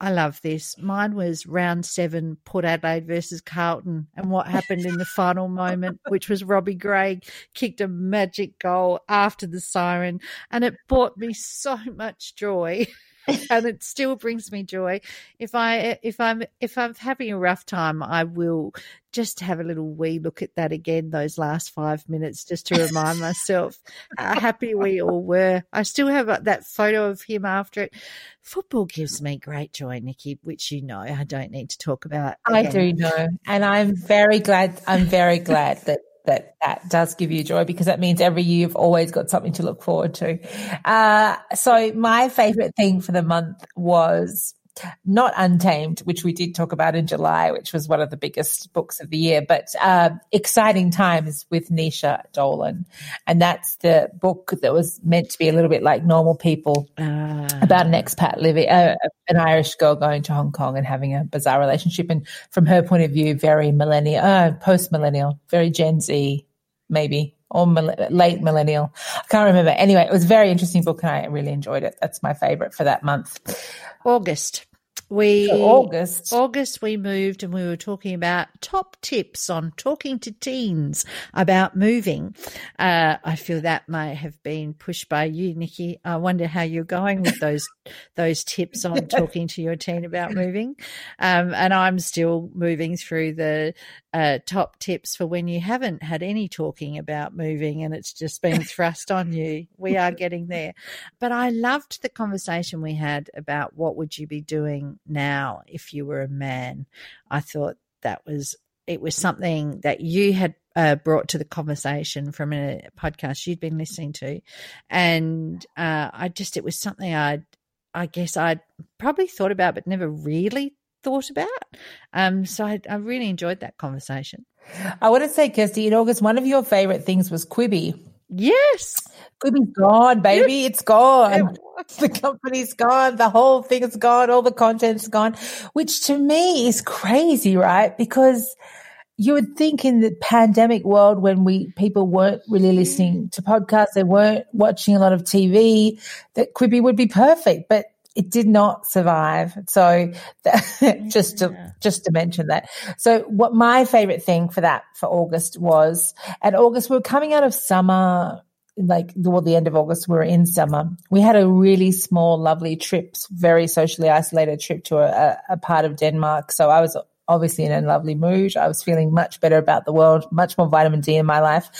I love this. Mine was round seven, Port Adelaide versus Carlton, and what happened in the final moment, which was Robbie Gray kicked a magic goal after the siren, and it brought me so much joy. and it still brings me joy. If I if I'm if I'm having a rough time, I will just have a little wee look at that again. Those last five minutes, just to remind myself how happy we all were. I still have uh, that photo of him after it. Football gives me great joy, Nikki, which you know I don't need to talk about. Again. I do know, and I'm very glad. I'm very glad that that that does give you joy because that means every year you've always got something to look forward to. Uh, so my favorite thing for the month was not Untamed, which we did talk about in July, which was one of the biggest books of the year, but uh, Exciting Times with Naoise Dolan. And that's the book that was meant to be a little bit like Normal People uh, about an expat living, uh, an Irish girl going to Hong Kong and having a bizarre relationship. And from her point of view, very millennial, uh, post millennial, very Gen Z, maybe or late millennial. I can't remember. Anyway, it was a very interesting book and I really enjoyed it. That's my favorite for that month. August. We so August. August we moved and we were talking about top tips on talking to teens about moving. Uh, I feel that may have been pushed by you, Nikki. I wonder how you're going with those those tips on talking to your teen about moving. Um, and I'm still moving through the uh, top tips for when you haven't had any talking about moving and it's just been thrust on you. We are getting there. But I loved the conversation we had about what would you be doing now if you were a man. I thought that was it was something that you had uh, brought to the conversation from a podcast you'd been listening to, and uh, I just it was something I I guess I'd probably thought about but never really thought about. Um, so I, I really enjoyed that conversation. I want to say, Kirsty, in August, one of your favorite things was Quibi. Yes. Quibi's gone, baby. It's gone. the company's gone. The whole thing is gone. All the content's gone, which to me is crazy, right? Because you would think in the pandemic world when we people weren't really mm-hmm. listening to podcasts, they weren't watching a lot of TV, that Quibi would be perfect. But it did not survive. So that, just to, just to mention that. So what my favorite thing for that for August was at August, we were coming out of summer, like toward the end of August, we were in summer. We had a really small, lovely trip, very socially isolated trip to a, a part of Denmark. So I was obviously in a lovely mood. I was feeling much better about the world, much more vitamin D in my life.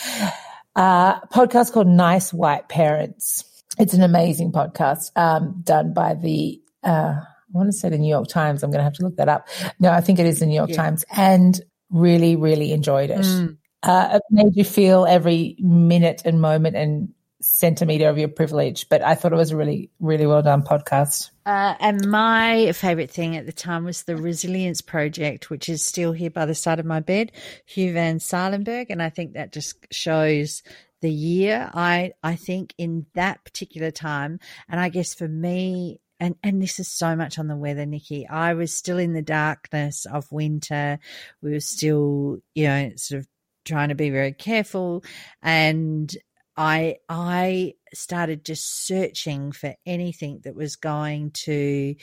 Uh, podcast called Nice White Parents it's an amazing podcast um, done by the, uh, I want to say the New York Times. I'm going to have to look that up. No, I think it is the New York yeah. Times and really, really enjoyed it. Mm. Uh, it made you feel every minute and moment and centimeter of your privilege, but I thought it was a really, really well done podcast. Uh, and my favorite thing at the time was the Resilience Project, which is still here by the side of my bed, Hugh Van Cuylenburg. And I think that just shows the year. I I think in that particular time, and I guess for me, and and this is so much on the weather, Nikki. I was still in the darkness of winter. We were still, you know, sort of trying to be very careful, and I I started just searching for anything that was going to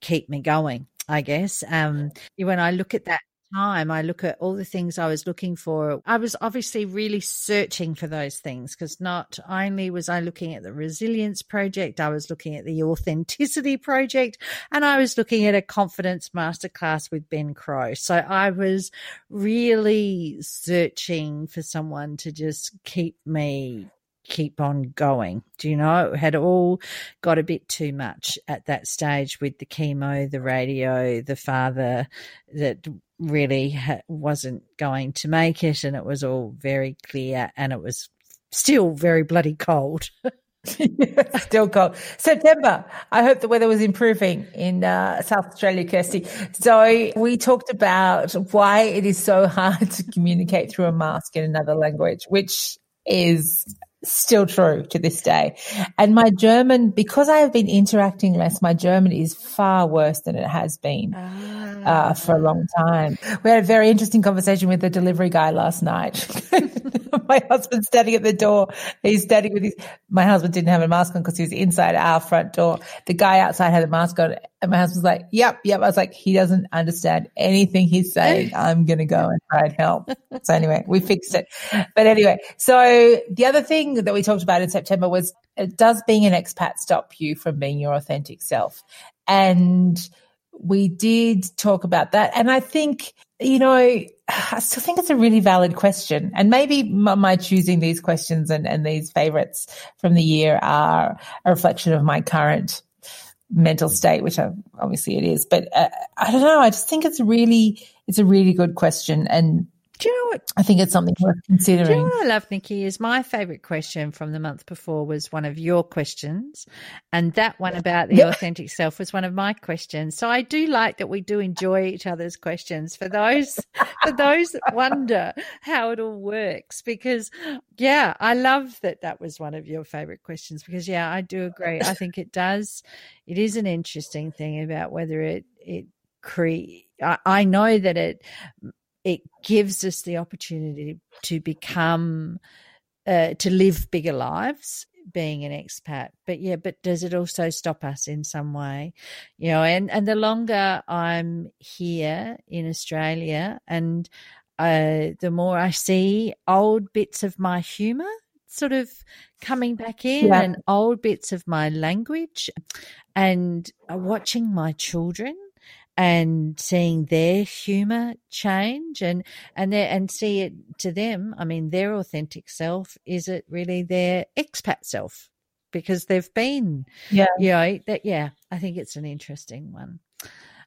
keep me going. I guess um, when I look at that time, I look at all the things I was looking for. I was obviously really searching for those things because not only was I looking at the resilience project, I was looking at the authenticity project and I was looking at a confidence masterclass with Ben Crowe. So I was really searching for someone to just keep me keep on going. Do you know? It had all got a bit too much at that stage with the chemo, the radio, the father that really ha- wasn't going to make it. And it was all very clear and it was still very bloody cold. Still cold. September. I hope the weather was improving in uh, South Australia, Kirsty. So we talked about why it is so hard to communicate through a mask in another language, which is still true to this day. And my German, because I have been interacting less, my German is far worse than it has been uh, for a long time. We had a very interesting conversation with the delivery guy last night. my husband's standing at the door. He's standing with his, my husband didn't have a mask on because he was inside our front door. The guy outside had a mask on and my husband's like, yep, yep. I was like, he doesn't understand anything he's saying. I'm going to go and try and help. So anyway, we fixed it. But anyway, so the other thing that we talked about in September was, uh, does being an expat stop you from being your authentic self? And we did talk about that. And I think, you know, I still think it's a really valid question. And maybe my choosing these questions and, and these favorites from the year are a reflection of my current mental state, which I, obviously it is. But uh, I don't know. I just think it's really, it's a really good question. And do you know what? I think it's something worth considering. Do you know what I love, Nikki? Is my favourite question from the month before was one of your questions, and that one about the authentic self was one of my questions. So I do like that we do enjoy each other's questions for those for those that wonder how it all works. Because yeah, I love that that was one of your favourite questions. Because yeah, I do agree. I think it does. It is an interesting thing about whether it it create. I know that it it gives us the opportunity to become uh, to live bigger lives being an expat but yeah but does it also stop us in some way you know and and the longer i'm here in australia and uh, the more i see old bits of my humor sort of coming back in yeah. and old bits of my language and uh, watching my children and seeing their humor change and and their, and see it to them i mean their authentic self is it really their expat self? Because they've been yeah. you know that yeah i think it's an interesting one.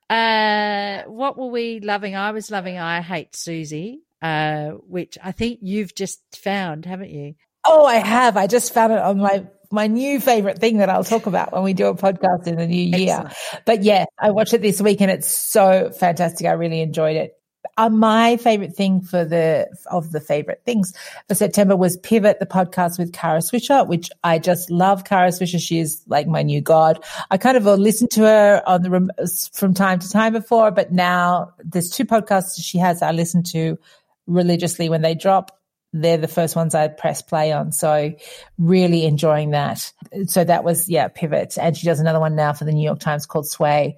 Uh what were we loving? I was loving i hate susie uh which i think you've just found haven't you? Oh i have. I just found it on my my new favorite thing that I'll talk about when we do a podcast in the new year. Excellent. But yeah, I watched it this week and it's so fantastic. I really enjoyed it. Uh, my favorite thing for the of the favorite things for September was Pivot, the podcast with Kara Swisher, which I just love. Kara Swisher, she is like my new god. I kind of listened to her on the from time to time before, but now there's two podcasts she has I listen to religiously when they drop they're the first ones I press play on. So really enjoying that. So that was, yeah, Pivot. And she does another one now for the New York Times called Sway,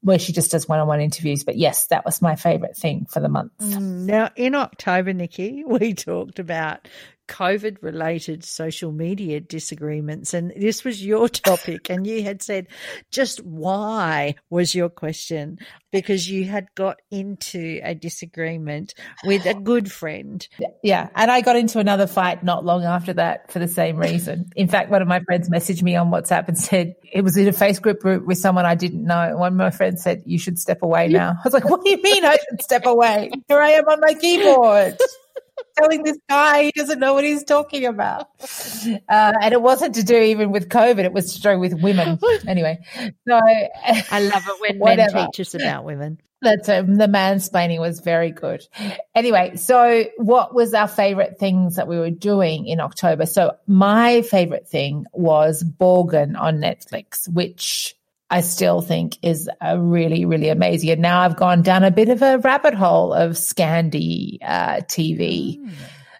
where she just does one-on-one interviews. But yes, that was my favorite thing for the month. Mm, now in October, Nikki, we talked about COVID related social media disagreements. And this was your topic. and you had said, just why was your question? Because you had got into a disagreement with a good friend. Yeah. And I got into another fight not long after that for the same reason. In fact, one of my friends messaged me on WhatsApp and said, it was in a Facebook group with someone I didn't know. One of my friends said, you should step away now. I was like, what do you mean I should step away? Here I am on my keyboard telling this guy he doesn't know what he's talking about. Uh, and it wasn't to do even with COVID, it was to do with women. Anyway, so I love it when whatever. men teach us about women. That's um, the mansplaining was very good. Anyway, so what was our favorite things that we were doing in October? So my favorite thing was Borgen on Netflix, which I still think is a really, really amazing. And now I've gone down a bit of a rabbit hole of Scandi uh, TV mm.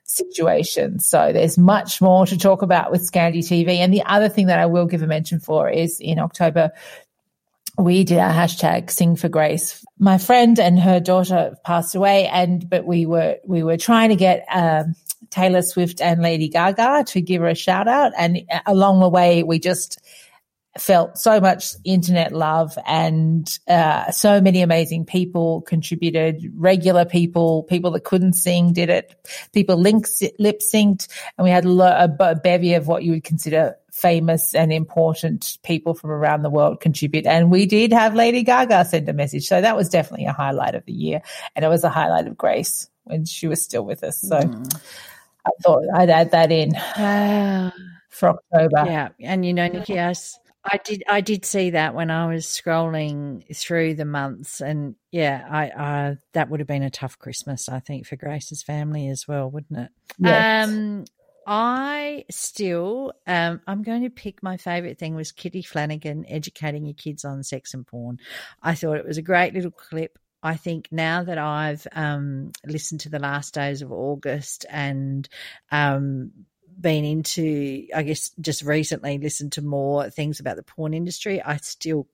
situations. So there's much more to talk about with Scandi TV. And the other thing that I will give a mention for is in October, we did our hashtag sing for grace. My friend and her daughter passed away and, but we were, we were trying to get, um, Taylor Swift and Lady Gaga to give her a shout out. And along the way, we just, felt so much internet love and uh, so many amazing people contributed regular people people that couldn't sing did it people lip synced and we had a, a, bevy of what you would consider famous and important people from around the world contribute. And we did have lady gaga send a message. So that was definitely a highlight of the year. And it was a highlight of grace when she was still with us. So mm. i thought i'd add that in for october. Yeah. And you know nikki us I did. I did see that when I was scrolling through the months, and yeah, I, I that would have been a tough Christmas, I think, for Grace's family as well, wouldn't it? Yes. Um, I still, um, I'm going to pick my favorite thing was Kitty Flanagan educating your kids on sex and porn. I thought it was a great little clip. I think now that I've um, listened to the last days of August and um, been into, I guess, just recently listened to more things about the porn industry, I still,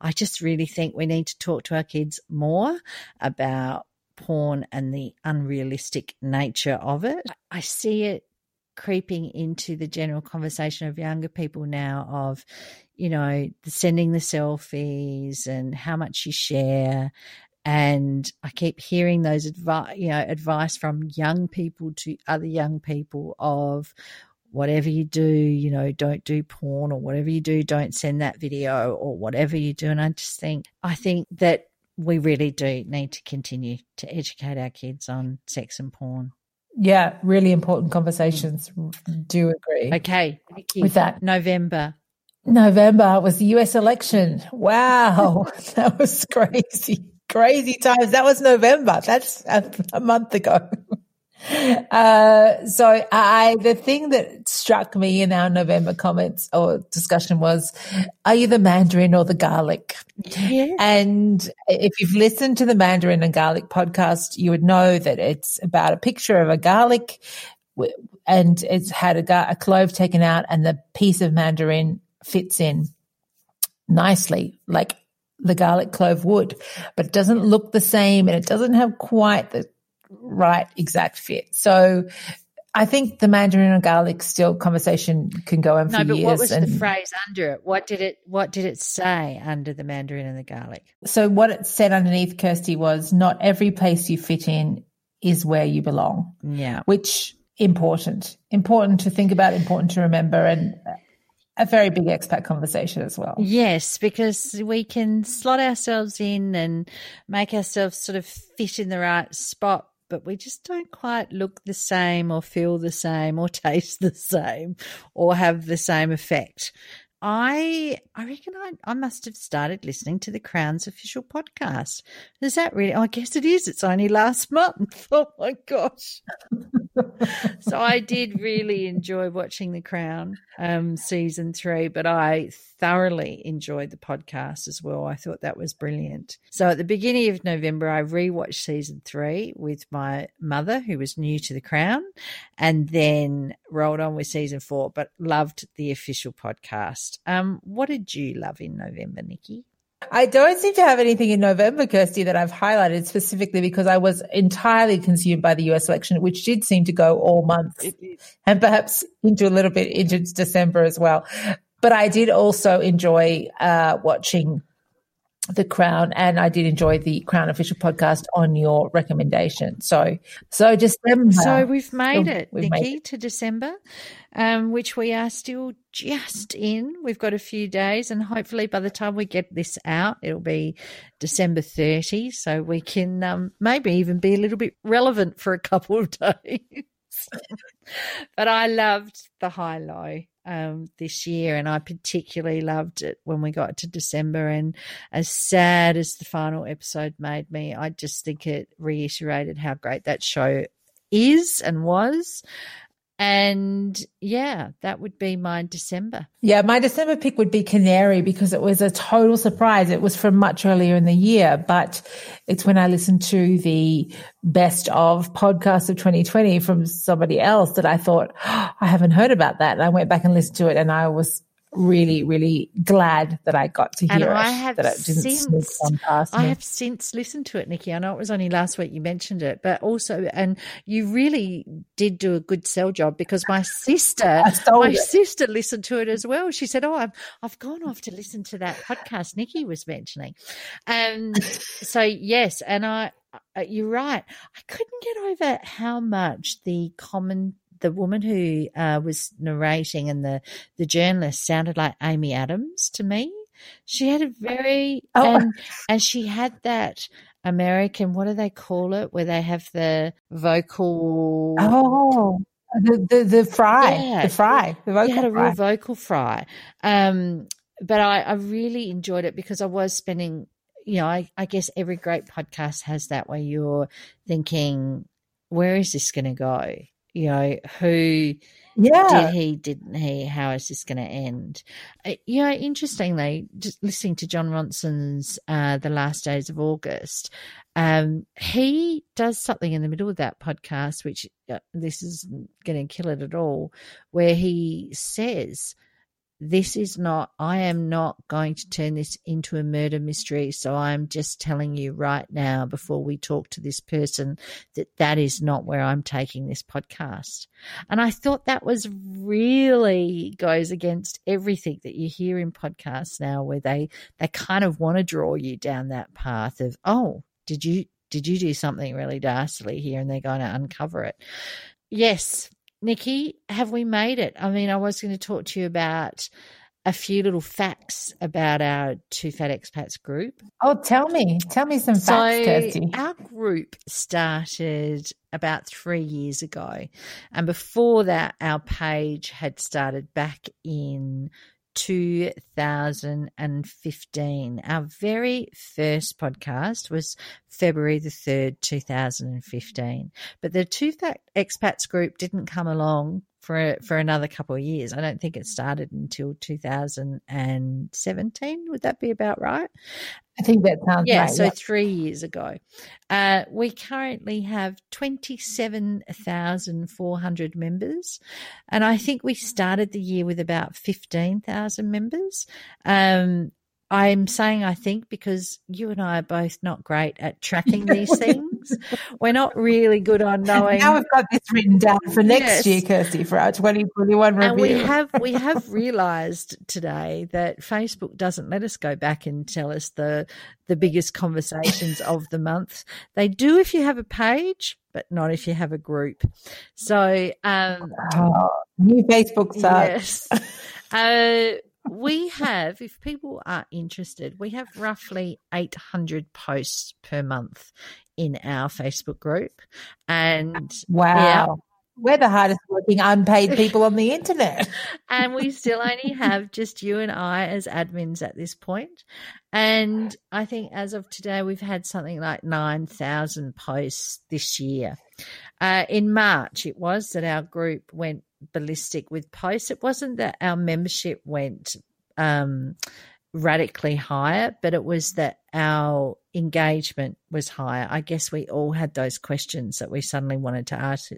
I just really think we need to talk to our kids more about porn and the unrealistic nature of it. I see it creeping into the general conversation of younger people now of you know sending the selfies and how much you share and I keep hearing those advice, you know, advice from young people to other young people of whatever you do, you know, don't do porn or whatever you do, don't send that video or whatever you do. And I just think, I think that we really do need to continue to educate our kids on sex and porn. Yeah, really important mm. conversations. Do agree. Okay, with that, November. November was the US election. Wow, that was crazy crazy times. That was November. That's a, a month ago. Uh, so I, the thing that struck me in our November comments or discussion was, are you the Mandarin or the garlic? And if you've listened to the Mandarin and garlic podcast, you would know that it's about a picture of a garlic and it's had a, a clove taken out and the piece of Mandarin fits in nicely, like the garlic clove would, but it doesn't look the same and it doesn't have quite the right exact fit. So I think the Mandarin and garlic still conversation can go on no, for but years. What was and, the phrase under it? What did it what did it say under the Mandarin and the garlic? So what it said underneath Kirsty was not every place you fit in is where you belong. Yeah. Which important. Important to think about, important to remember and a very big expat conversation as well. Yes, because we can slot ourselves in and make ourselves sort of fit in the right spot, but we just don't quite look the same or feel the same or taste the same or have the same effect. I I reckon I, I must have started listening to the Crown's official podcast. Is that really? Oh, I guess it is. It's only last month. Oh my gosh! so I did really enjoy watching The Crown um, season three, but I thoroughly enjoyed the podcast as well. I thought that was brilliant. So at the beginning of November, I rewatched season three with my mother, who was new to The Crown, and then rolled on with season four, but loved the official podcast. Um, what did you love in November, Nikki? I don't seem to have anything in November, Kirsty, that I've highlighted specifically because I was entirely consumed by the US election, which did seem to go all month and perhaps into a little bit into December as well. But I did also enjoy uh, watching the Crown, and I did enjoy the Crown official podcast on your recommendation. So, so December. So we've made it, we've Nikki, made it. to December, um, which we are still just in. We've got a few days, and hopefully by the time we get this out, it'll be December 30, so we can um, maybe even be a little bit relevant for a couple of days. but I loved the high low um, this year, and I particularly loved it when we got to December. And as sad as the final episode made me, I just think it reiterated how great that show is and was. And yeah, that would be my December. Yeah, my December pick would be Canary because it was a total surprise. It was from much earlier in the year, but it's when I listened to the best of podcast of 2020 from somebody else that I thought, oh, I haven't heard about that. And I went back and listened to it and I was really, really glad that I got to hear and it. I have that it didn't since, past I me. have since listened to it, Nikki. I know it was only last week you mentioned it, but also, and you really did do a good sell job because my sister, my it. sister listened to it as well. She said, "Oh, I've I've gone off to listen to that podcast Nikki was mentioning," and so yes, and I. Uh, you're right. I couldn't get over how much the common the woman who uh, was narrating and the the journalist sounded like Amy Adams to me. She had a very oh. and and she had that American what do they call it where they have the vocal oh the the, the fry yeah. the fry the vocal had a fry. real vocal fry. Um, but I, I really enjoyed it because I was spending you know, I, I guess every great podcast has that where you're thinking, where is this going to go? You know, who Yeah. did he, didn't he? How is this going to end? Uh, You know, interestingly, just listening to Jon Ronson's uh, The Last Days of August, um, he does something in the middle of that podcast, which uh, this is going to kill it at all, where he says, this is not, I am not going to turn this into a murder mystery. So I'm just telling you right now, before we talk to this person, that that is not where I'm taking this podcast. And I thought that was really goes against everything that you hear in podcasts now, where they, they kind of want to draw you down that path of, oh, did you, did you do something really dastardly here? And they're going to uncover it. Yes, Nikki, have we made it? I mean, I was going to talk to you about a few little facts about our Two Fat Expats group. Oh, tell me. Tell me some facts, Kirsty. our group started about three years ago. And before that, our page had started back in 2015. Our very first podcast was February the 3rd, 2015. But the Two Fat Expats group didn't come along for for another couple of years. I don't think it started until 2017. Would that be about right? I think that sounds yeah, right. so yeah. three years ago. Uh, we currently have 27,400 members. And I think we started the year with about 15,000 members. Um, I'm saying I think because you and I are both not great at tracking these things. We're not really good on knowing. Now we've got this written down for next Yes. year, Kirsty, for our 2021 review. and we have we have realized today that Facebook doesn't let us go back and tell us the the biggest conversations of the month. They do if you have a page, but not if you have a group. So um Oh, new Facebook sucks. yes. Uh we have, if people are interested, we have roughly 800 posts per month in our Facebook group. And Wow. Yeah. We're the hardest working unpaid people on the internet. and we still only have just you and I as admins at this point. And I think as of today, we've had something like 9,000 posts this year. Uh, in March, it was that our group went ballistic with posts. It wasn't that our membership went um, radically higher, but it was that our engagement was higher. I guess we all had those questions that we suddenly wanted to ask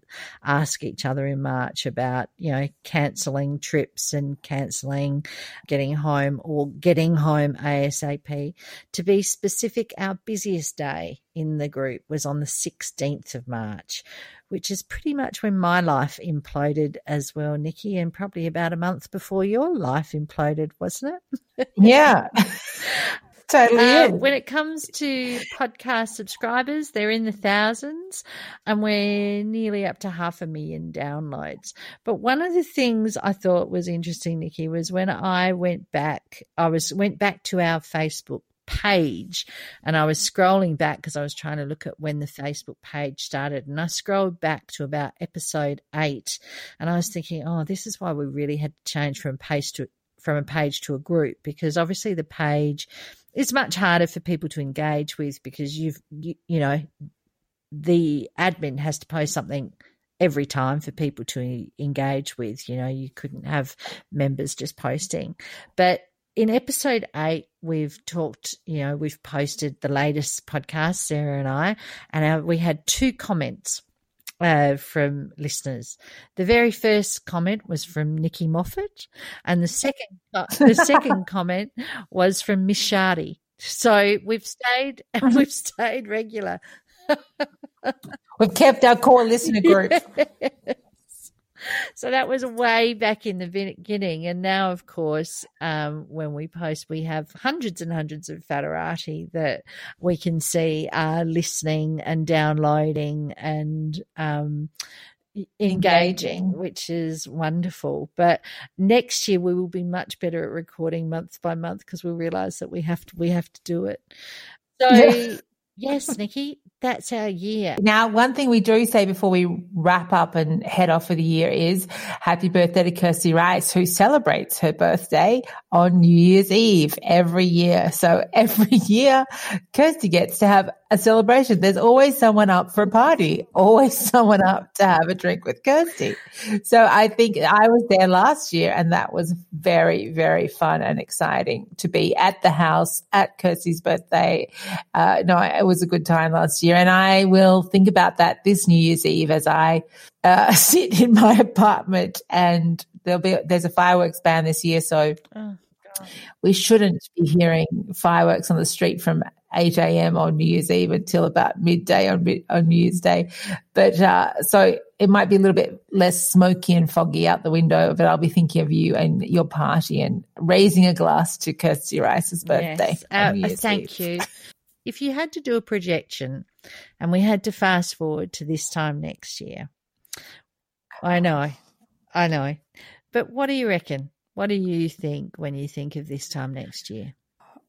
ask each other in March about, you know, cancelling trips and cancelling getting home or getting home ASAP. To be specific, our busiest day in the group was on the 16th of March, which is pretty much when my life imploded as well, Nikki, and probably about a month before your life imploded, wasn't it? Yeah. totally Uh, when it comes to podcast subscribers, they're in the thousands, and we're nearly up to half a million downloads. But one of the things I thought was interesting, Nikki, was when I went back. I was went back to our Facebook page and I was scrolling back because I was trying to look at when the Facebook page started and I scrolled back to about episode 8 and I was thinking oh this is why we really had to change from page to from a page to a group because obviously the page is much harder for people to engage with because you've you, you know the admin has to post something every time for people to engage with you know you couldn't have members just posting. But in episode eight, we've talked, you know, we've posted the latest podcast, Sarah and I, and our, we had two comments uh, from listeners. The very first comment was from Nikki Moffat, and the second the second comment was from Miss Shardy. So we've stayed and we've stayed regular. We've kept our core listener group. So that was way back in the beginning, and now, of course, um, when we post, we have hundreds and hundreds of Faderati that we can see are listening and downloading and um, engaging, which is wonderful. But next year we will be much better at recording month by month because we realise that we have to we have to do it. So yes, Nikki, that's our year. Now, one thing we do say before we wrap up and head off for the year is happy birthday to Kirsty Rice, who celebrates her birthday on New Year's Eve every year. So every year, Kirsty gets to have a celebration. There's always someone up for a party, always someone up to have a drink with Kirsty. So I think I was there last year and that was very, very fun and exciting to be at the house at Kirsty's birthday. Uh, no, it was a good time last year and I will think about that this New Year's Eve as I uh, sit in my apartment and there'll be, there's a fireworks ban this year. So oh, we shouldn't be hearing fireworks on the street from 8 a.m. on New Year's Eve until about midday on, on New Year's Day. But uh, so it might be a little bit less smoky and foggy out the window, but I'll be thinking of you and your party and raising a glass to Kirsty Rice's birthday. Yes. Uh, thank Eve. you. If you had to do a projection and we had to fast forward to this time next year, I know, I know. But what do you reckon? What do you think when you think of this time next year?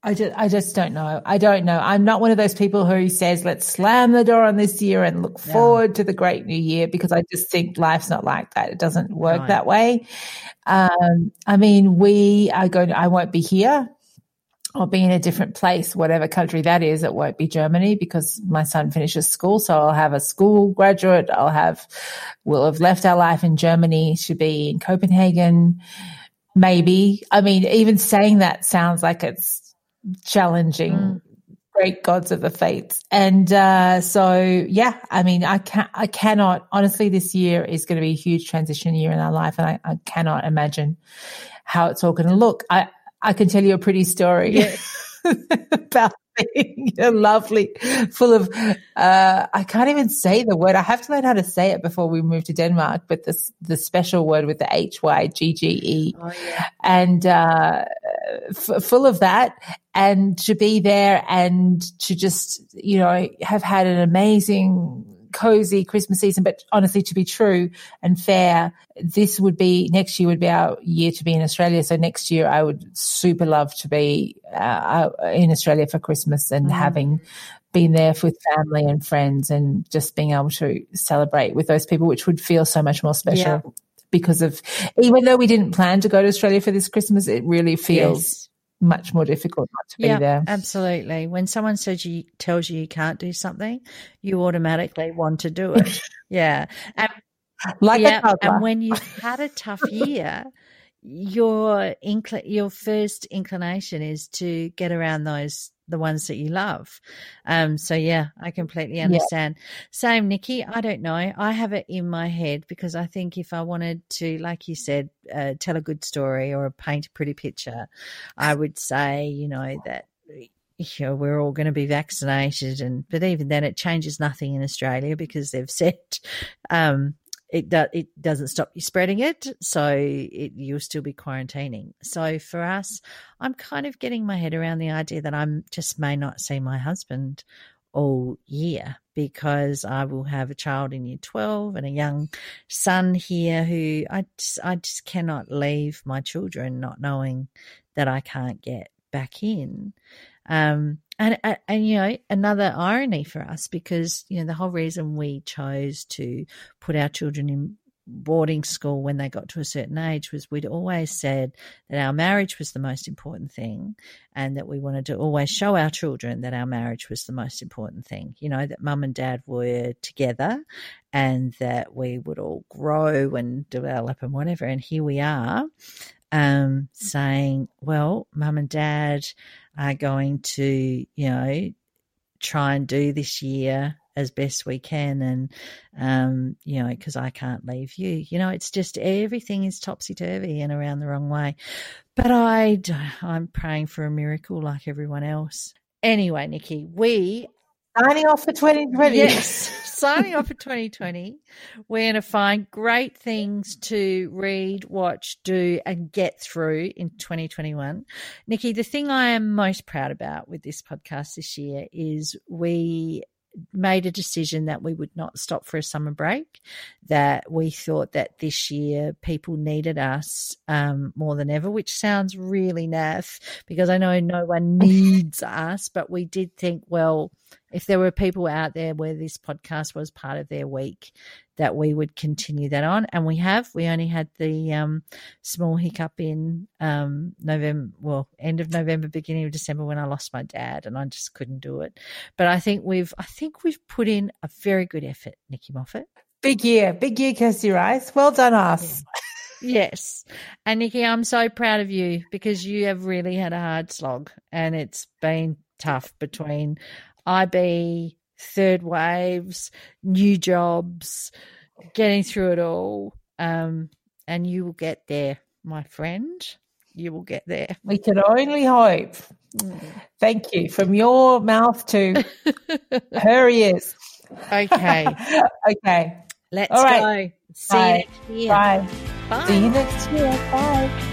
I just, I just don't know. I don't know. I'm not one of those people who says, let's slam the door on this year and look no. forward to the great new year because I just think life's not like that. It doesn't work right. that way. Um, I mean, we are going to, I won't be here. I'll be in a different place, whatever country that is. It won't be Germany because my son finishes school. So I'll have a school graduate. I'll have, we'll have left our life in Germany should be in Copenhagen. Maybe. I mean, even saying that sounds like it's challenging mm. great gods of the fates. And uh, so, yeah, I mean, I can I cannot honestly. This year is going to be a huge transition year in our life, and I, I cannot imagine how it's all going to look. I I can tell you a pretty story yeah. about being lovely, full of, uh, I can't even say the word. I have to learn how to say it before we move to Denmark, but this, the special word with the H Y G G E oh, yeah. and, uh, f- full of that and to be there and to just, you know, have had an amazing cozy Christmas season, but honestly, to be true and fair, this would be next year would be our year to be in Australia. So next year, I would super love to be uh, in Australia for Christmas and mm. having been there with family and friends and just being able to celebrate with those people, which would feel so much more special. Yeah. Because of, even though we didn't plan to go to Australia for this Christmas, it really feels yes much more difficult not to yeah, be there. Absolutely. When someone says you tells you you can't do something, you automatically want to do it. yeah. And, like yeah, and when you've had a tough year, your incl- your first inclination is to get around those the ones that you love. Um, so yeah, I completely understand. Yeah. Same, Nikki. I don't know. I have it in my head because I think if I wanted to, like you said, uh, tell a good story or paint a pretty picture, I would say, you know, that you know, we're all going to be vaccinated and but even then it changes nothing in Australia because they've said um, it do, it doesn't stop you spreading it, so it, you'll still be quarantining. So for us, I'm kind of getting my head around the idea that I just may not see my husband all year because I will have a child in year 12 and a young son here who I just, I just cannot leave my children not knowing that I can't get back in. Um, and, and, and you know another irony for us because you know the whole reason we chose to put our children in boarding school when they got to a certain age was we'd always said that our marriage was the most important thing and that we wanted to always show our children that our marriage was the most important thing you know that mum and dad were together and that we would all grow and develop and whatever. And here we are um, saying well mum and dad are going to, you know, try and do this year as best we can. And, um, you know, because I can't leave you. You know, it's just everything is topsy turvy and around the wrong way. But I, I'm praying for a miracle like everyone else. Anyway, Nikki, we signing off for 2020. Yes, signing off for 2020. We're going to find great things to read, watch, do, and get through in 2021. Nikki, the thing I am most proud about with this podcast this year is we made a decision that we would not stop for a summer break, that we thought that this year people needed us um, more than ever, which sounds really naff because I know no one needs us, but we did think, well, if there were people out there where this podcast was part of their week, that we would continue that on. And we have. We only had the um, small hiccup in um, November, well, end of November, beginning of December when I lost my dad, and I just couldn't do it. But I think we've, I think we've put in a very good effort, Nikki Moffat. Big year, big year, Kirsty Rice. Well done, us. Yeah. yes. And Nikki, I'm so proud of you because you have really had a hard slog and it's been tough between IB, third waves, new jobs, getting through it all. Um, and you will get there, my friend. You will get there. We can only hope. Mm. Thank you. From your mouth to her ears. Okay. okay. Let's All right. go. See Bye. you Bye. Bye. See you next year. Bye.